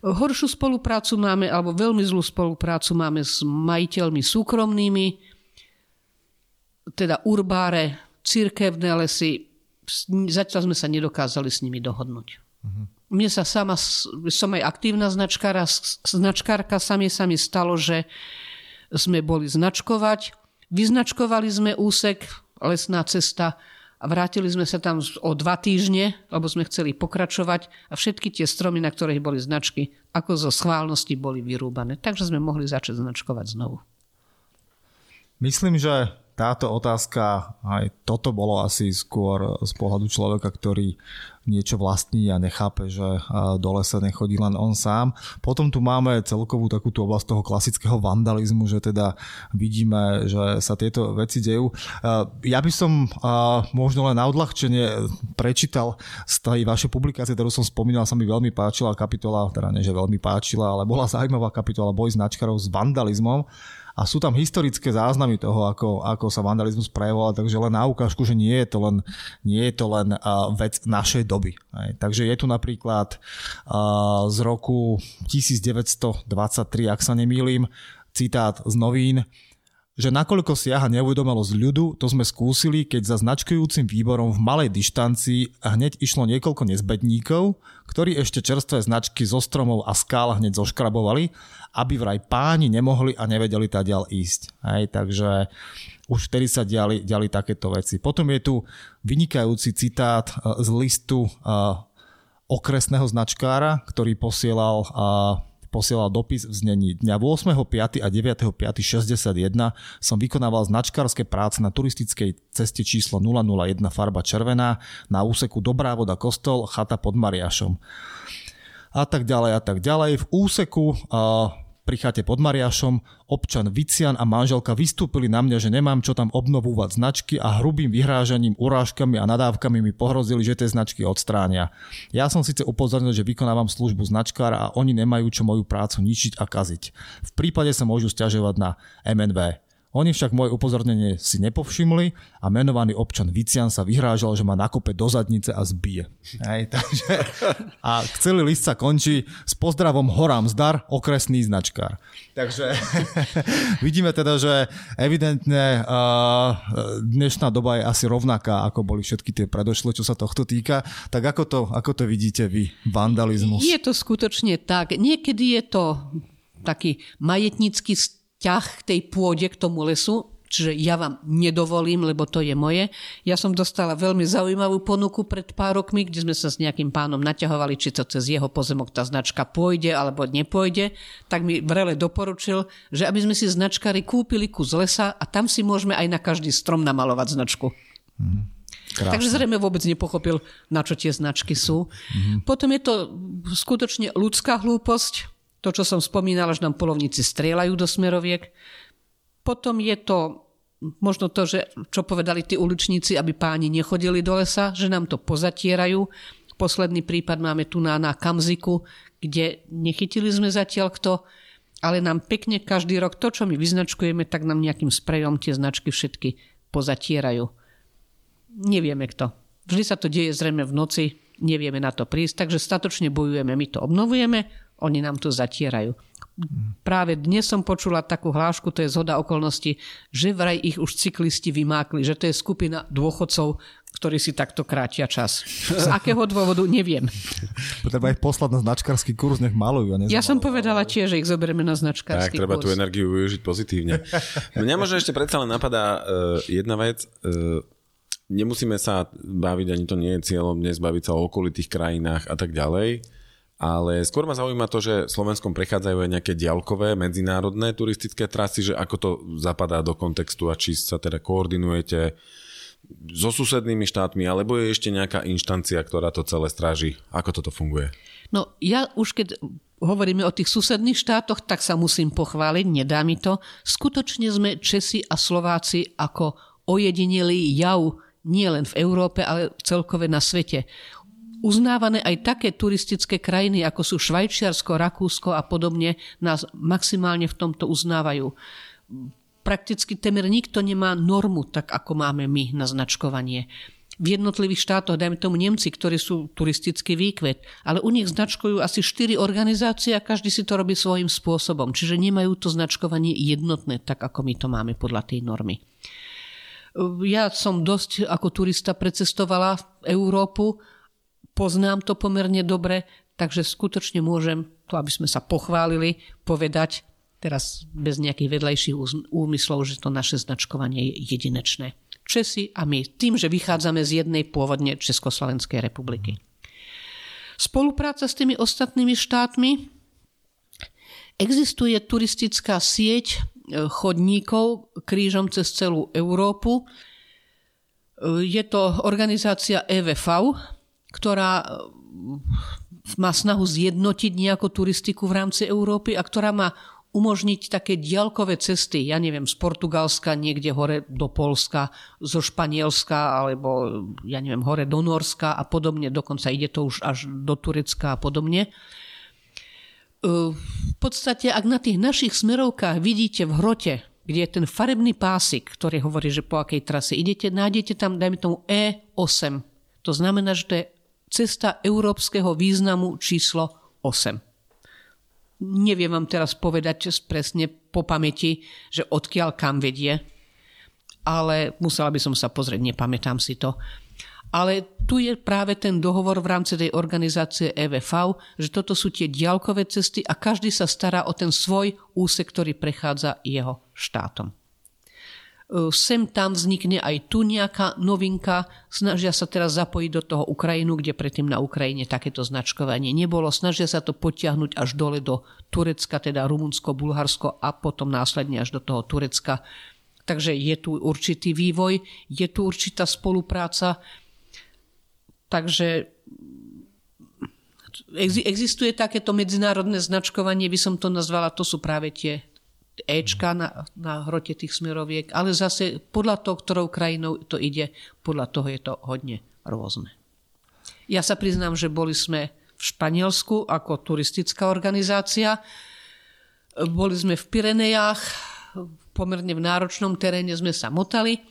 Horšiu spoluprácu máme, alebo veľmi zlú spoluprácu máme s majiteľmi súkromnými, teda urbáre, církevné lesy. Zatiaľ sme sa nedokázali s nimi dohodnúť. Mm-hmm. Mne sa sama, som aj aktívna značkára, značkárka, sami sa mi stalo, že sme boli značkovať, vyznačkovali sme úsek, lesná cesta a vrátili sme sa tam o dva týždne, lebo sme chceli pokračovať a všetky tie stromy, na ktorých boli značky, ako zo schválnosti boli vyrúbané. Takže sme mohli začať značkovať znovu. Myslím, že táto otázka, aj toto bolo asi skôr z pohľadu človeka, ktorý niečo vlastní a nechápe, že do lesa nechodí len on sám. Potom tu máme celkovú takúto oblasť toho klasického vandalizmu, že teda vidíme, že sa tieto veci dejú. Ja by som možno len na odľahčenie prečítal z tej vašej publikácie, ktorú som spomínal, sa mi veľmi páčila kapitola, teda nie, že veľmi páčila, ale bola zaujímavá kapitola Boj značkarov s vandalizmom a sú tam historické záznamy toho, ako, ako sa vandalizmus prejavoval, takže len na ukážku, že nie je to len, nie je to len uh, vec našej doby. Aj. Takže je tu napríklad uh, z roku 1923, ak sa nemýlim, citát z novín, že nakoľko siaha neuvedomelosť ľudu, to sme skúsili, keď za značkujúcim výborom v malej dištancii hneď išlo niekoľko nezbedníkov, ktorí ešte čerstvé značky zo stromov a skál hneď zoškrabovali, aby vraj páni nemohli a nevedeli ďal ísť. Hej, takže už vtedy sa diali, diali takéto veci. Potom je tu vynikajúci citát eh, z listu uh, okresného značkára, ktorý posielal uh, posielal dopis v znení dňa 8.5. a 9.5.61 som vykonával značkárske práce na turistickej ceste číslo 001 farba červená na úseku Dobrá voda kostol, chata pod Mariašom. A tak ďalej a tak ďalej. V úseku uh, pri chate pod Mariašom občan Vician a manželka vystúpili na mňa, že nemám čo tam obnovúvať značky a hrubým vyhrážaním, urážkami a nadávkami mi pohrozili, že tie značky odstránia. Ja som síce upozornil, že vykonávam službu značkára a oni nemajú čo moju prácu ničiť a kaziť. V prípade sa môžu stiažovať na MNV. Oni však moje upozornenie si nepovšimli a menovaný občan Vician sa vyhrážal, že ma nakope do zadnice a zbije. Hej, takže, a celý list sa končí s pozdravom Horám zdar, okresný značkár. Takže vidíme teda, že evidentne uh, dnešná doba je asi rovnaká, ako boli všetky tie predošle, čo sa tohto týka. Tak ako to, ako to vidíte vy, vandalizmus? Je to skutočne tak. Niekedy je to taký majetnícky ťah k tej pôde, k tomu lesu, čiže ja vám nedovolím, lebo to je moje. Ja som dostala veľmi zaujímavú ponuku pred pár rokmi, kde sme sa s nejakým pánom naťahovali, či to cez jeho pozemok tá značka pôjde alebo nepôjde, tak mi vrele doporučil, že aby sme si značkári kúpili kus lesa a tam si môžeme aj na každý strom namalovať značku. Mm. Krásne. Takže zrejme vôbec nepochopil, na čo tie značky sú. Mm-hmm. Potom je to skutočne ľudská hlúposť, to, čo som spomínala, že nám polovníci strieľajú do smeroviek. Potom je to možno to, že, čo povedali tí uličníci, aby páni nechodili do lesa, že nám to pozatierajú. Posledný prípad máme tu na, na Kamziku, kde nechytili sme zatiaľ kto, ale nám pekne každý rok to, čo my vyznačkujeme, tak nám nejakým sprejom tie značky všetky pozatierajú. Nevieme kto. Vždy sa to deje zrejme v noci, nevieme na to prísť, takže statočne bojujeme, my to obnovujeme, oni nám to zatierajú. Práve dnes som počula takú hlášku, to je zhoda okolností, že vraj ich už cyklisti vymákli, že to je skupina dôchodcov, ktorí si takto krátia čas. Z akého dôvodu, neviem. Treba ich poslať na značkarský kurz, nech malujú. Ja som povedala tiež, že ich zoberieme na značkarský tak, treba kurz. tú energiu využiť pozitívne. Mňa možno ešte predsa len napadá uh, jedna vec. Uh, nemusíme sa baviť, ani to nie je cieľom dnes baviť sa o okolitých krajinách a tak ďalej ale skôr ma zaujíma to, že Slovenskom prechádzajú aj nejaké diaľkové medzinárodné turistické trasy, že ako to zapadá do kontextu a či sa teda koordinujete so susednými štátmi, alebo je ešte nejaká inštancia, ktorá to celé stráži. Ako toto funguje? No ja už keď hovoríme o tých susedných štátoch, tak sa musím pochváliť, nedá mi to. Skutočne sme Česi a Slováci ako ojedinelý jav nie len v Európe, ale celkové na svete uznávané aj také turistické krajiny, ako sú Švajčiarsko, Rakúsko a podobne, nás maximálne v tomto uznávajú. Prakticky temer nikto nemá normu, tak ako máme my na značkovanie. V jednotlivých štátoch, dajme tomu Nemci, ktorí sú turistický výkvet, ale u nich značkujú asi 4 organizácie a každý si to robí svojím spôsobom. Čiže nemajú to značkovanie jednotné, tak ako my to máme podľa tej normy. Ja som dosť ako turista precestovala Európu poznám to pomerne dobre, takže skutočne môžem to, aby sme sa pochválili, povedať teraz bez nejakých vedľajších úmyslov, že to naše značkovanie je jedinečné. Česi a my, tým, že vychádzame z jednej pôvodne Československej republiky. Spolupráca s tými ostatnými štátmi. Existuje turistická sieť e, chodníkov krížom cez celú Európu. E, je to organizácia EVV, ktorá eh, má snahu zjednotiť nejakú turistiku v rámci Európy a ktorá má umožniť také diaľkové cesty, ja neviem, z Portugalska niekde hore do Polska, zo Španielska alebo ja neviem, hore do Norska a podobne, dokonca ide to už až do Turecka a podobne. Eh, v podstate, ak na tých našich smerovkách vidíte v hrote, kde je ten farebný pásik, ktorý hovorí, že po akej trase idete, nájdete tam, dajme tomu E8. To znamená, že to je cesta európskeho významu číslo 8. Neviem vám teraz povedať presne po pamäti, že odkiaľ kam vedie, ale musela by som sa pozrieť, nepamätám si to. Ale tu je práve ten dohovor v rámci tej organizácie EVV, že toto sú tie diaľkové cesty a každý sa stará o ten svoj úsek, ktorý prechádza jeho štátom. E, sem tam vznikne aj tu nejaká novinka. Snažia sa teraz zapojiť do toho Ukrajinu, kde predtým na Ukrajine takéto značkovanie nebolo. Snažia sa to potiahnuť až dole do Turecka, teda Rumunsko, Bulharsko a potom následne až do toho Turecka. Takže je tu určitý vývoj, je tu určitá spolupráca. Takže existuje takéto medzinárodné značkovanie, by som to nazvala, to sú práve tie Ečka na, na hrote tých smeroviek, ale zase podľa toho, ktorou krajinou to ide, podľa toho je to hodne rôzne. Ja sa priznám, že boli sme v Španielsku ako turistická organizácia. Boli sme v Pirenejách, pomerne v náročnom teréne sme sa motali.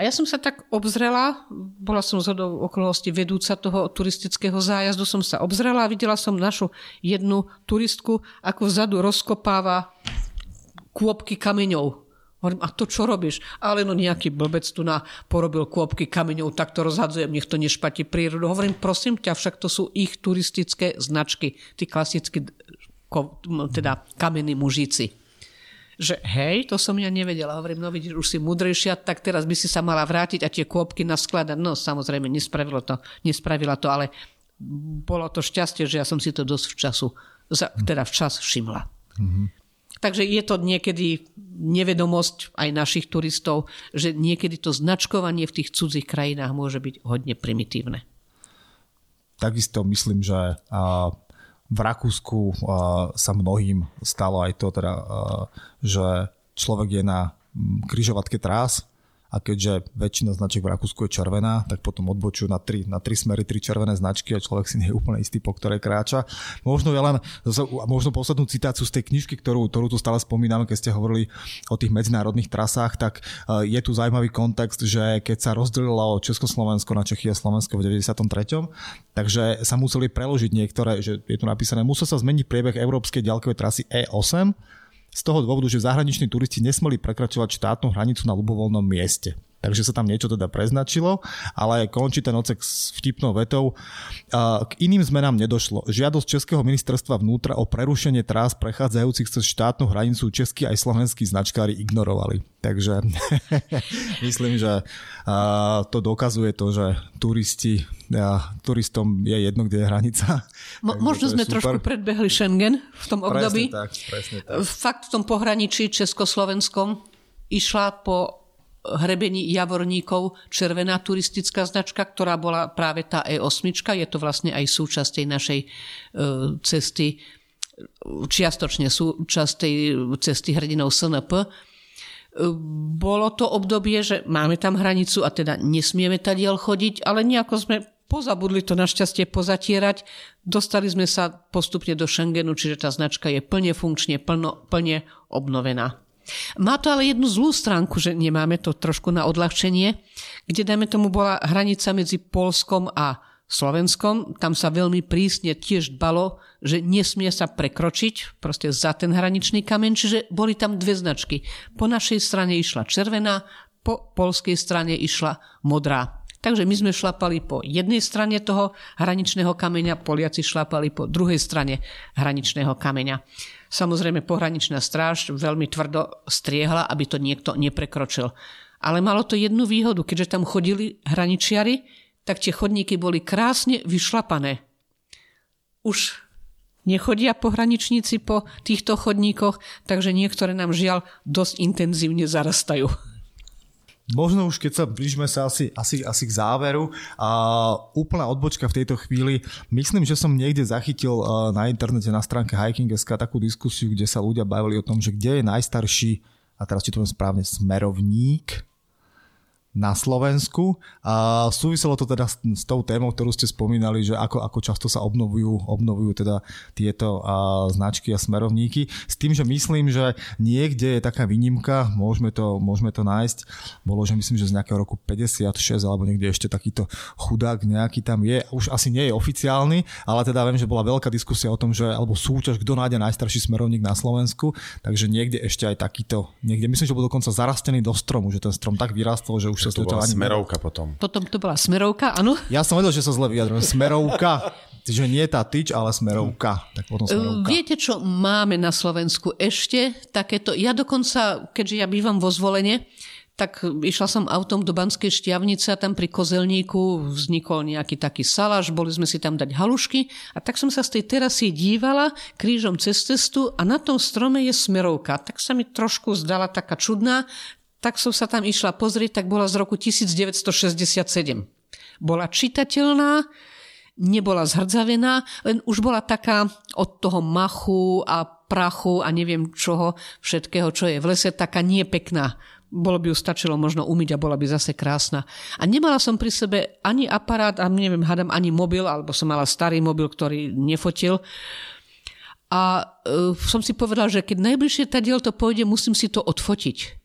A ja som sa tak obzrela, bola som z okolosti vedúca toho turistického zájazdu, som sa obzrela a videla som našu jednu turistku, ako vzadu rozkopáva kôpky kameňov. Hovorím, a to čo robíš? Ale no nejaký blbec tu na porobil kôpky kameňov, tak to rozhadzujem, nech to nešpatí prírodu. Hovorím, prosím ťa, však to sú ich turistické značky, tí klasickí teda kamení mužíci. Že hej, to som ja nevedela. Hovorím, no vidíš, už si mudrejšia, tak teraz by si sa mala vrátiť a tie kôpky naskladať. No samozrejme, nespravilo to, nespravila to, ale bolo to šťastie, že ja som si to dosť včasu, teda včas všimla. Mm-hmm. Takže je to niekedy nevedomosť aj našich turistov, že niekedy to značkovanie v tých cudzích krajinách môže byť hodne primitívne. Takisto myslím, že v Rakúsku sa mnohým stalo aj to, teda, že človek je na križovatke trás a keďže väčšina značiek v Rakúsku je červená, tak potom odbočujú na tri, na tri smery, tri červené značky a človek si nie je úplne istý, po ktorej kráča. Možno ja len, možno poslednú citáciu z tej knižky, ktorú, ktorú tu stále spomíname, keď ste hovorili o tých medzinárodných trasách, tak e, je tu zaujímavý kontext, že keď sa rozdelilo Československo na Čechy a Slovensko v 93. Takže sa museli preložiť niektoré, že je tu napísané, musel sa zmeniť priebeh európskej ďalkovej trasy E8 z toho dôvodu, že zahraniční turisti nesmeli prekračovať štátnu hranicu na ľubovoľnom mieste. Takže sa tam niečo teda preznačilo, ale končí ten ocek s vtipnou vetou. K iným zmenám nedošlo. Žiadosť Českého ministerstva vnútra o prerušenie trás prechádzajúcich cez štátnu hranicu českí aj slovenskí značkári ignorovali. Takže myslím, že to dokazuje to, že turisti, turistom je jedno, kde je hranica. Mo- možno sme super. trošku predbehli Schengen v tom období. Presne tak, presne tak. Fakt v tom pohraničí Československom išla po hrebení Javorníkov červená turistická značka, ktorá bola práve tá E8. Je to vlastne aj súčasť tej našej e, cesty, čiastočne súčasť tej cesty hrdinov SNP. E, bolo to obdobie, že máme tam hranicu a teda nesmieme tadiaľ chodiť, ale nejako sme pozabudli to našťastie pozatierať. Dostali sme sa postupne do Schengenu, čiže tá značka je plne funkčne, plno, plne obnovená. Má to ale jednu zlú stránku, že nemáme to trošku na odľahčenie, kde dajme tomu bola hranica medzi Polskom a Slovenskom. Tam sa veľmi prísne tiež dbalo, že nesmie sa prekročiť proste za ten hraničný kameň, čiže boli tam dve značky. Po našej strane išla červená, po polskej strane išla modrá. Takže my sme šlapali po jednej strane toho hraničného kameňa, Poliaci šlapali po druhej strane hraničného kameňa. Samozrejme pohraničná stráž veľmi tvrdo striehla, aby to niekto neprekročil. Ale malo to jednu výhodu, keďže tam chodili hraničiari, tak tie chodníky boli krásne vyšlapané. Už nechodia pohraničníci po týchto chodníkoch, takže niektoré nám žiaľ dosť intenzívne zarastajú. Možno už keď sa blížime sa asi, asi, asi k záveru a úplná odbočka v tejto chvíli. Myslím, že som niekde zachytil na internete na stránke Hiking.sk takú diskusiu, kde sa ľudia bavili o tom, že kde je najstarší, a teraz či to správne, smerovník na Slovensku. A súviselo to teda s, tou témou, ktorú ste spomínali, že ako, ako často sa obnovujú, obnovujú teda tieto a, značky a smerovníky. S tým, že myslím, že niekde je taká výnimka, môžeme to, môžeme to nájsť. Bolo, že myslím, že z nejakého roku 56 alebo niekde ešte takýto chudák nejaký tam je. Už asi nie je oficiálny, ale teda viem, že bola veľká diskusia o tom, že alebo súťaž, kto nájde najstarší smerovník na Slovensku. Takže niekde ešte aj takýto, niekde myslím, že bol dokonca zarastený do stromu, že ten strom tak vyrastol, že už už sa to bola smerovka potom. Potom to bola smerovka, áno. Ja som vedel, že sa zle vyjadrujem. Smerovka. Čiže nie tá tyč, ale smerovka. Tak potom smerovka. Viete, čo máme na Slovensku ešte takéto? Ja dokonca, keďže ja bývam vo zvolenie, tak išla som autom do Banskej šťavnice a tam pri kozelníku vznikol nejaký taký salaš, boli sme si tam dať halušky a tak som sa z tej terasy dívala krížom cez cestu a na tom strome je smerovka. Tak sa mi trošku zdala taká čudná, tak som sa tam išla pozrieť, tak bola z roku 1967. Bola čitateľná, nebola zhrdzavená, len už bola taká od toho machu a prachu a neviem čoho, všetkého, čo je v lese, taká nie pekná. Bolo by ju stačilo možno umyť a bola by zase krásna. A nemala som pri sebe ani aparát, a neviem, hadam ani mobil, alebo som mala starý mobil, ktorý nefotil. A uh, som si povedal, že keď najbližšie tadiaľ to pôjde, musím si to odfotiť.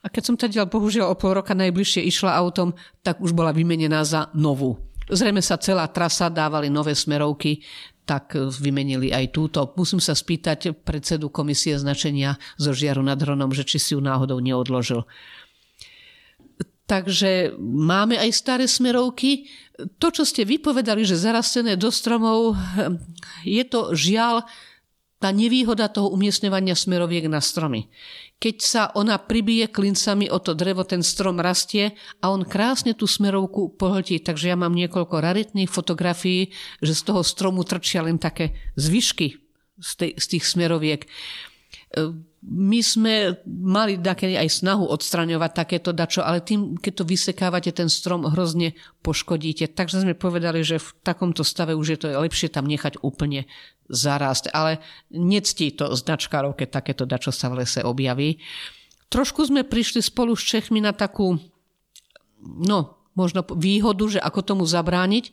A keď som teda bohužiaľ o pol roka najbližšie išla autom, tak už bola vymenená za novú. Zrejme sa celá trasa dávali nové smerovky, tak vymenili aj túto. Musím sa spýtať predsedu komisie značenia zo žiaru nad Hronom, že či si ju náhodou neodložil. Takže máme aj staré smerovky. To, čo ste vypovedali, že zarastené do stromov, je to žiaľ tá nevýhoda toho umiestňovania smeroviek na stromy. Keď sa ona pribije klincami o to drevo, ten strom rastie a on krásne tú smerovku pohltí. Takže ja mám niekoľko raritných fotografií, že z toho stromu trčia len také zvyšky z, tej, z tých smeroviek my sme mali aj snahu odstraňovať takéto dačo, ale tým, keď to vysekávate, ten strom hrozne poškodíte. Takže sme povedali, že v takomto stave už je to lepšie tam nechať úplne zarásť. Ale nectí to značkárov, keď takéto dačo sa v lese objaví. Trošku sme prišli spolu s Čechmi na takú, no, možno výhodu, že ako tomu zabrániť,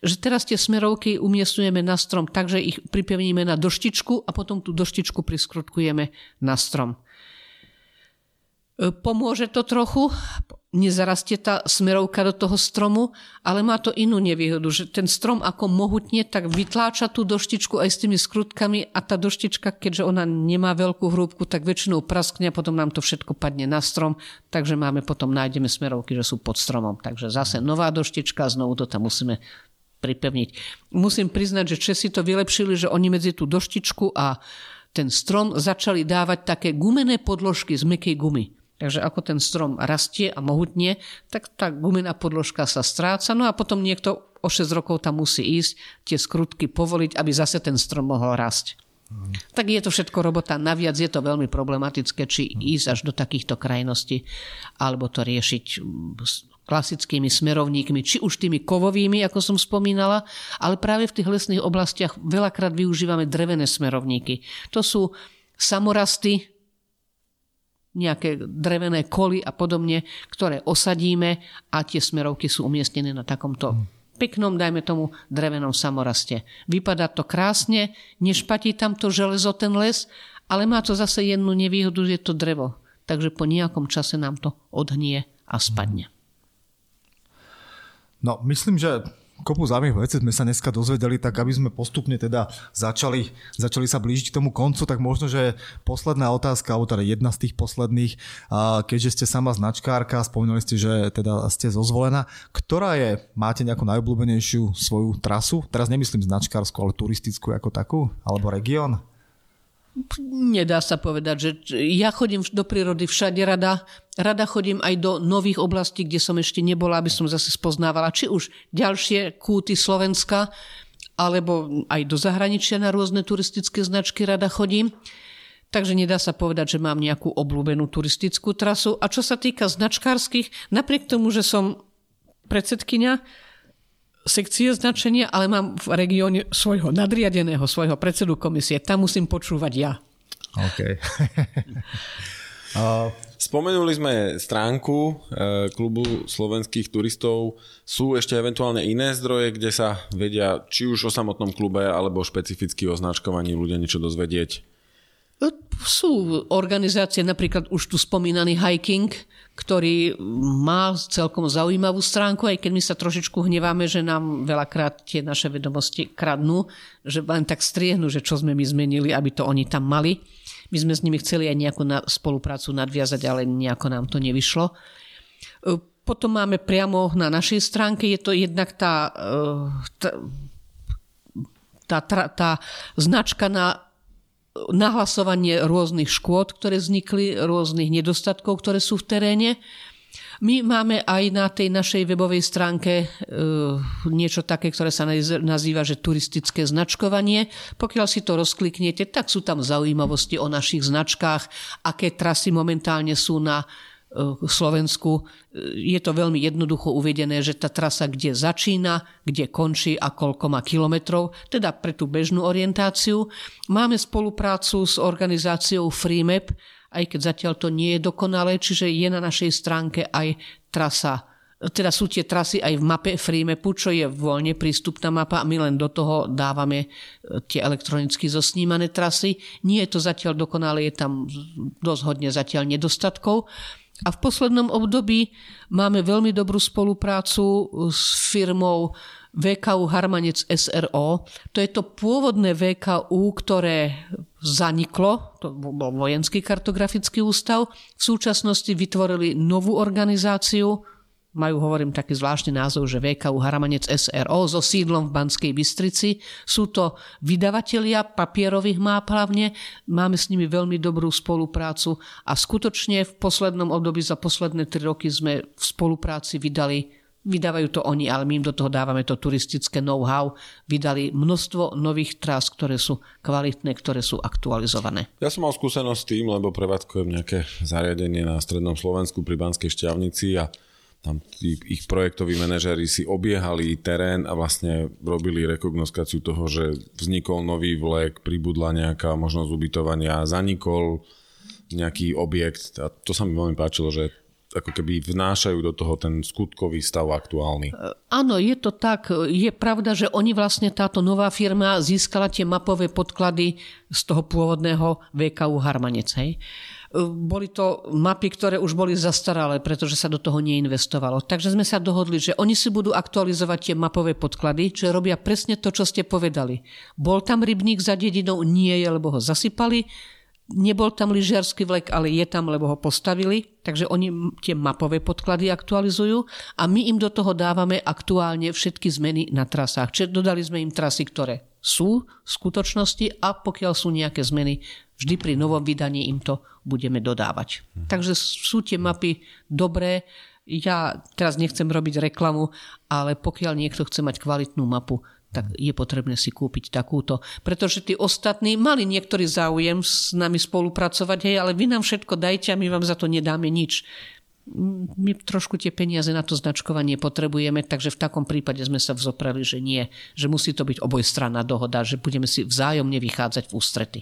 že teraz tie smerovky umiestňujeme na strom tak, že ich pripevníme na doštičku a potom tú doštičku priskrutkujeme na strom. E, pomôže to trochu, nezarastie tá smerovka do toho stromu, ale má to inú nevýhodu, že ten strom ako mohutne tak vytláča tú doštičku aj s tými skrutkami a tá doštička, keďže ona nemá veľkú hrúbku, tak väčšinou praskne a potom nám to všetko padne na strom, takže máme potom, nájdeme smerovky, že sú pod stromom. Takže zase nová doštička, znovu to tam musíme pripevniť. Musím priznať, že Česi to vylepšili, že oni medzi tú doštičku a ten strom začali dávať také gumené podložky z mekej gumy. Takže ako ten strom rastie a mohutne, tak tá gumená podložka sa stráca, no a potom niekto o 6 rokov tam musí ísť, tie skrutky povoliť, aby zase ten strom mohol rásť. Mm. Tak je to všetko robota. Naviac je to veľmi problematické, či ísť až do takýchto krajností, alebo to riešiť klasickými smerovníkmi, či už tými kovovými, ako som spomínala, ale práve v tých lesných oblastiach veľakrát využívame drevené smerovníky. To sú samorasty, nejaké drevené koly a podobne, ktoré osadíme a tie smerovky sú umiestnené na takomto peknom, dajme tomu, drevenom samoraste. Vypadá to krásne, nešpatí tam to železo, ten les, ale má to zase jednu nevýhodu, že je to drevo. Takže po nejakom čase nám to odhnie a spadne. No, myslím, že kopu zaujímavých vecí sme sa dneska dozvedeli, tak aby sme postupne teda začali, začali sa blížiť k tomu koncu, tak možno, že posledná otázka, alebo teda jedna z tých posledných, keďže ste sama značkárka, spomínali ste, že teda ste zozvolená, ktorá je, máte nejakú najobľúbenejšiu svoju trasu? Teraz nemyslím značkárskú, ale turistickú ako takú, alebo región? Nedá sa povedať, že ja chodím do prírody všade rada. Rada chodím aj do nových oblastí, kde som ešte nebola, aby som zase spoznávala či už ďalšie kúty Slovenska, alebo aj do zahraničia na rôzne turistické značky rada chodím. Takže nedá sa povedať, že mám nejakú obľúbenú turistickú trasu. A čo sa týka značkárskych, napriek tomu, že som predsedkynia sekcie značenia, ale mám v regióne svojho nadriadeného, svojho predsedu komisie. Tam musím počúvať ja. OK. Spomenuli sme stránku e, klubu slovenských turistov. Sú ešte eventuálne iné zdroje, kde sa vedia či už o samotnom klube alebo špecificky o značkovaní ľudia niečo dozvedieť? Sú organizácie, napríklad už tu spomínaný hiking, ktorý má celkom zaujímavú stránku, aj keď my sa trošičku hneváme, že nám veľakrát tie naše vedomosti kradnú, že len tak striehnú, že čo sme my zmenili, aby to oni tam mali. My sme s nimi chceli aj nejakú spoluprácu nadviazať, ale nejako nám to nevyšlo. E, potom máme priamo na našej stránke, je to jednak tá, e, tá, tá, tá, značka na nahlasovanie rôznych škôd, ktoré vznikli, rôznych nedostatkov, ktoré sú v teréne. My máme aj na tej našej webovej stránke e, niečo také, ktoré sa nazýva, že turistické značkovanie. Pokiaľ si to rozkliknete, tak sú tam zaujímavosti o našich značkách, aké trasy momentálne sú na v Slovensku je to veľmi jednoducho uvedené, že tá trasa kde začína, kde končí a koľko má kilometrov, teda pre tú bežnú orientáciu. Máme spoluprácu s organizáciou FreeMap, aj keď zatiaľ to nie je dokonalé, čiže je na našej stránke aj trasa teda sú tie trasy aj v mape FreeMapu, čo je voľne prístupná mapa a my len do toho dávame e, tie elektronicky zosnímané trasy. Nie je to zatiaľ dokonalé, je tam dosť hodne zatiaľ nedostatkov. A v poslednom období máme veľmi dobrú spoluprácu s firmou VKU Harmanec SRO. To je to pôvodné VKU, ktoré zaniklo, to bol vojenský kartografický ústav. V súčasnosti vytvorili novú organizáciu, majú, hovorím, taký zvláštny názov, že VKU Haramanec SRO so sídlom v Banskej Bystrici. Sú to vydavatelia papierových máp hlavne, máme s nimi veľmi dobrú spoluprácu a skutočne v poslednom období za posledné tri roky sme v spolupráci vydali Vydávajú to oni, ale my im do toho dávame to turistické know-how. Vydali množstvo nových trás, ktoré sú kvalitné, ktoré sú aktualizované. Ja som mal skúsenosť s tým, lebo prevádzkujem nejaké zariadenie na strednom Slovensku pri Banskej šťavnici a tam tí, ich projektoví manažery si obiehali terén a vlastne robili rekognoskáciu toho, že vznikol nový vlek, pribudla nejaká možnosť ubytovania, zanikol nejaký objekt a to sa mi veľmi páčilo, že ako keby vnášajú do toho ten skutkový stav aktuálny. Áno, je to tak. Je pravda, že oni vlastne táto nová firma získala tie mapové podklady z toho pôvodného VKU Harmanec. Hej? Boli to mapy, ktoré už boli zastaralé, pretože sa do toho neinvestovalo. Takže sme sa dohodli, že oni si budú aktualizovať tie mapové podklady, čo robia presne to, čo ste povedali. Bol tam rybník za dedinou? Nie je, lebo ho zasypali. Nebol tam lyžiarsky vlek, ale je tam, lebo ho postavili. Takže oni tie mapové podklady aktualizujú a my im do toho dávame aktuálne všetky zmeny na trasách. Čiže dodali sme im trasy, ktoré sú v skutočnosti a pokiaľ sú nejaké zmeny, vždy pri novom vydaní im to budeme dodávať. Takže sú tie mapy dobré. Ja teraz nechcem robiť reklamu, ale pokiaľ niekto chce mať kvalitnú mapu, tak je potrebné si kúpiť takúto. Pretože tí ostatní mali niektorý záujem s nami spolupracovať, hej, ale vy nám všetko dajte a my vám za to nedáme nič my trošku tie peniaze na to značkovanie potrebujeme, takže v takom prípade sme sa vzoprali, že nie, že musí to byť obojstranná dohoda, že budeme si vzájomne vychádzať v ústrety.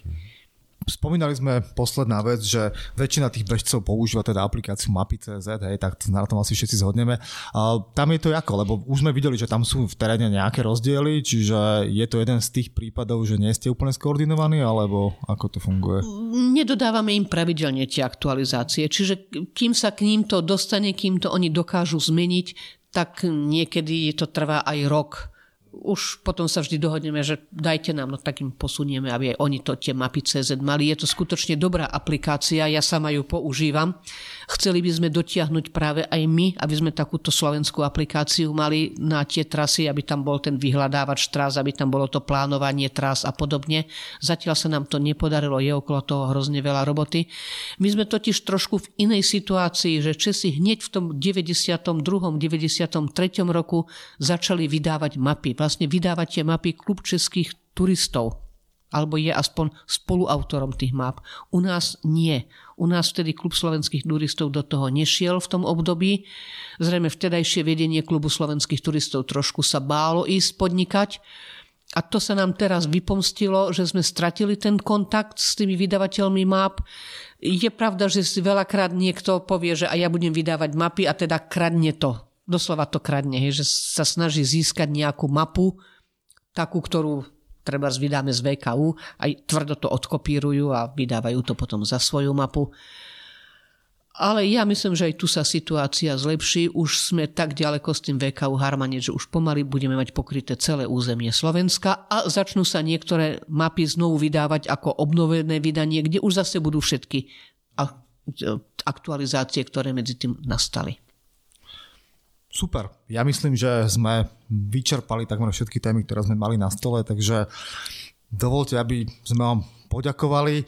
Spomínali sme posledná vec, že väčšina tých bežcov používa teda aplikáciu Mapy.cz, hej, tak na tom asi všetci zhodneme. A tam je to ako, lebo už sme videli, že tam sú v teréne nejaké rozdiely, čiže je to jeden z tých prípadov, že nie ste úplne skoordinovaní, alebo ako to funguje? Nedodávame im pravidelne tie aktualizácie, čiže kým sa k ním to dostane, kým to oni dokážu zmeniť, tak niekedy to trvá aj rok už potom sa vždy dohodneme, že dajte nám, no tak im posunieme, aby aj oni to tie mapy CZ mali. Je to skutočne dobrá aplikácia, ja sama ju používam. Chceli by sme dotiahnuť práve aj my, aby sme takúto slovenskú aplikáciu mali na tie trasy, aby tam bol ten vyhľadávač tras, aby tam bolo to plánovanie tras a podobne. Zatiaľ sa nám to nepodarilo, je okolo toho hrozne veľa roboty. My sme totiž trošku v inej situácii, že Česi hneď v tom 92. 93. roku začali vydávať mapy vlastne vydávať mapy klub českých turistov alebo je aspoň spoluautorom tých map. U nás nie. U nás vtedy klub slovenských turistov do toho nešiel v tom období. Zrejme vtedajšie vedenie klubu slovenských turistov trošku sa bálo ísť podnikať. A to sa nám teraz vypomstilo, že sme stratili ten kontakt s tými vydavateľmi map. Je pravda, že si veľakrát niekto povie, že a ja budem vydávať mapy a teda kradne to doslova to kradne, hej, že sa snaží získať nejakú mapu, takú, ktorú treba vydáme z VKU, aj tvrdo to odkopírujú a vydávajú to potom za svoju mapu. Ale ja myslím, že aj tu sa situácia zlepší. Už sme tak ďaleko s tým VKU Harmane, že už pomaly budeme mať pokryté celé územie Slovenska a začnú sa niektoré mapy znovu vydávať ako obnovené vydanie, kde už zase budú všetky aktualizácie, ktoré medzi tým nastali. Super. Ja myslím, že sme vyčerpali takmer všetky témy, ktoré sme mali na stole, takže dovolte, aby sme vám poďakovali.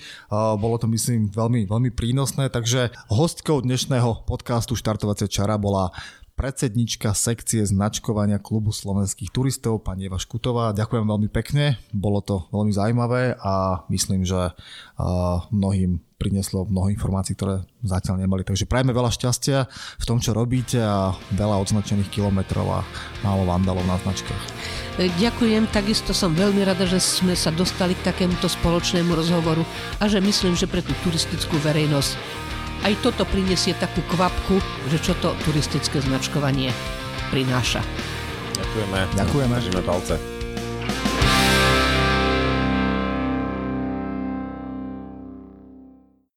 Bolo to, myslím, veľmi, veľmi prínosné. Takže hostkou dnešného podcastu Štartovacia čara bola predsednička sekcie značkovania klubu slovenských turistov, pani Eva Škutová. Ďakujem veľmi pekne, bolo to veľmi zaujímavé a myslím, že mnohým prinieslo mnoho informácií, ktoré zatiaľ nemali. Takže prajme veľa šťastia v tom, čo robíte a veľa odznačených kilometrov a málo vandalov na značkách. Ďakujem, takisto som veľmi rada, že sme sa dostali k takémuto spoločnému rozhovoru a že myslím, že pre tú turistickú verejnosť aj toto prinesie takú kvapku, že čo to turistické značkovanie prináša. Ďakujeme. Ďakujeme. Držíme palce.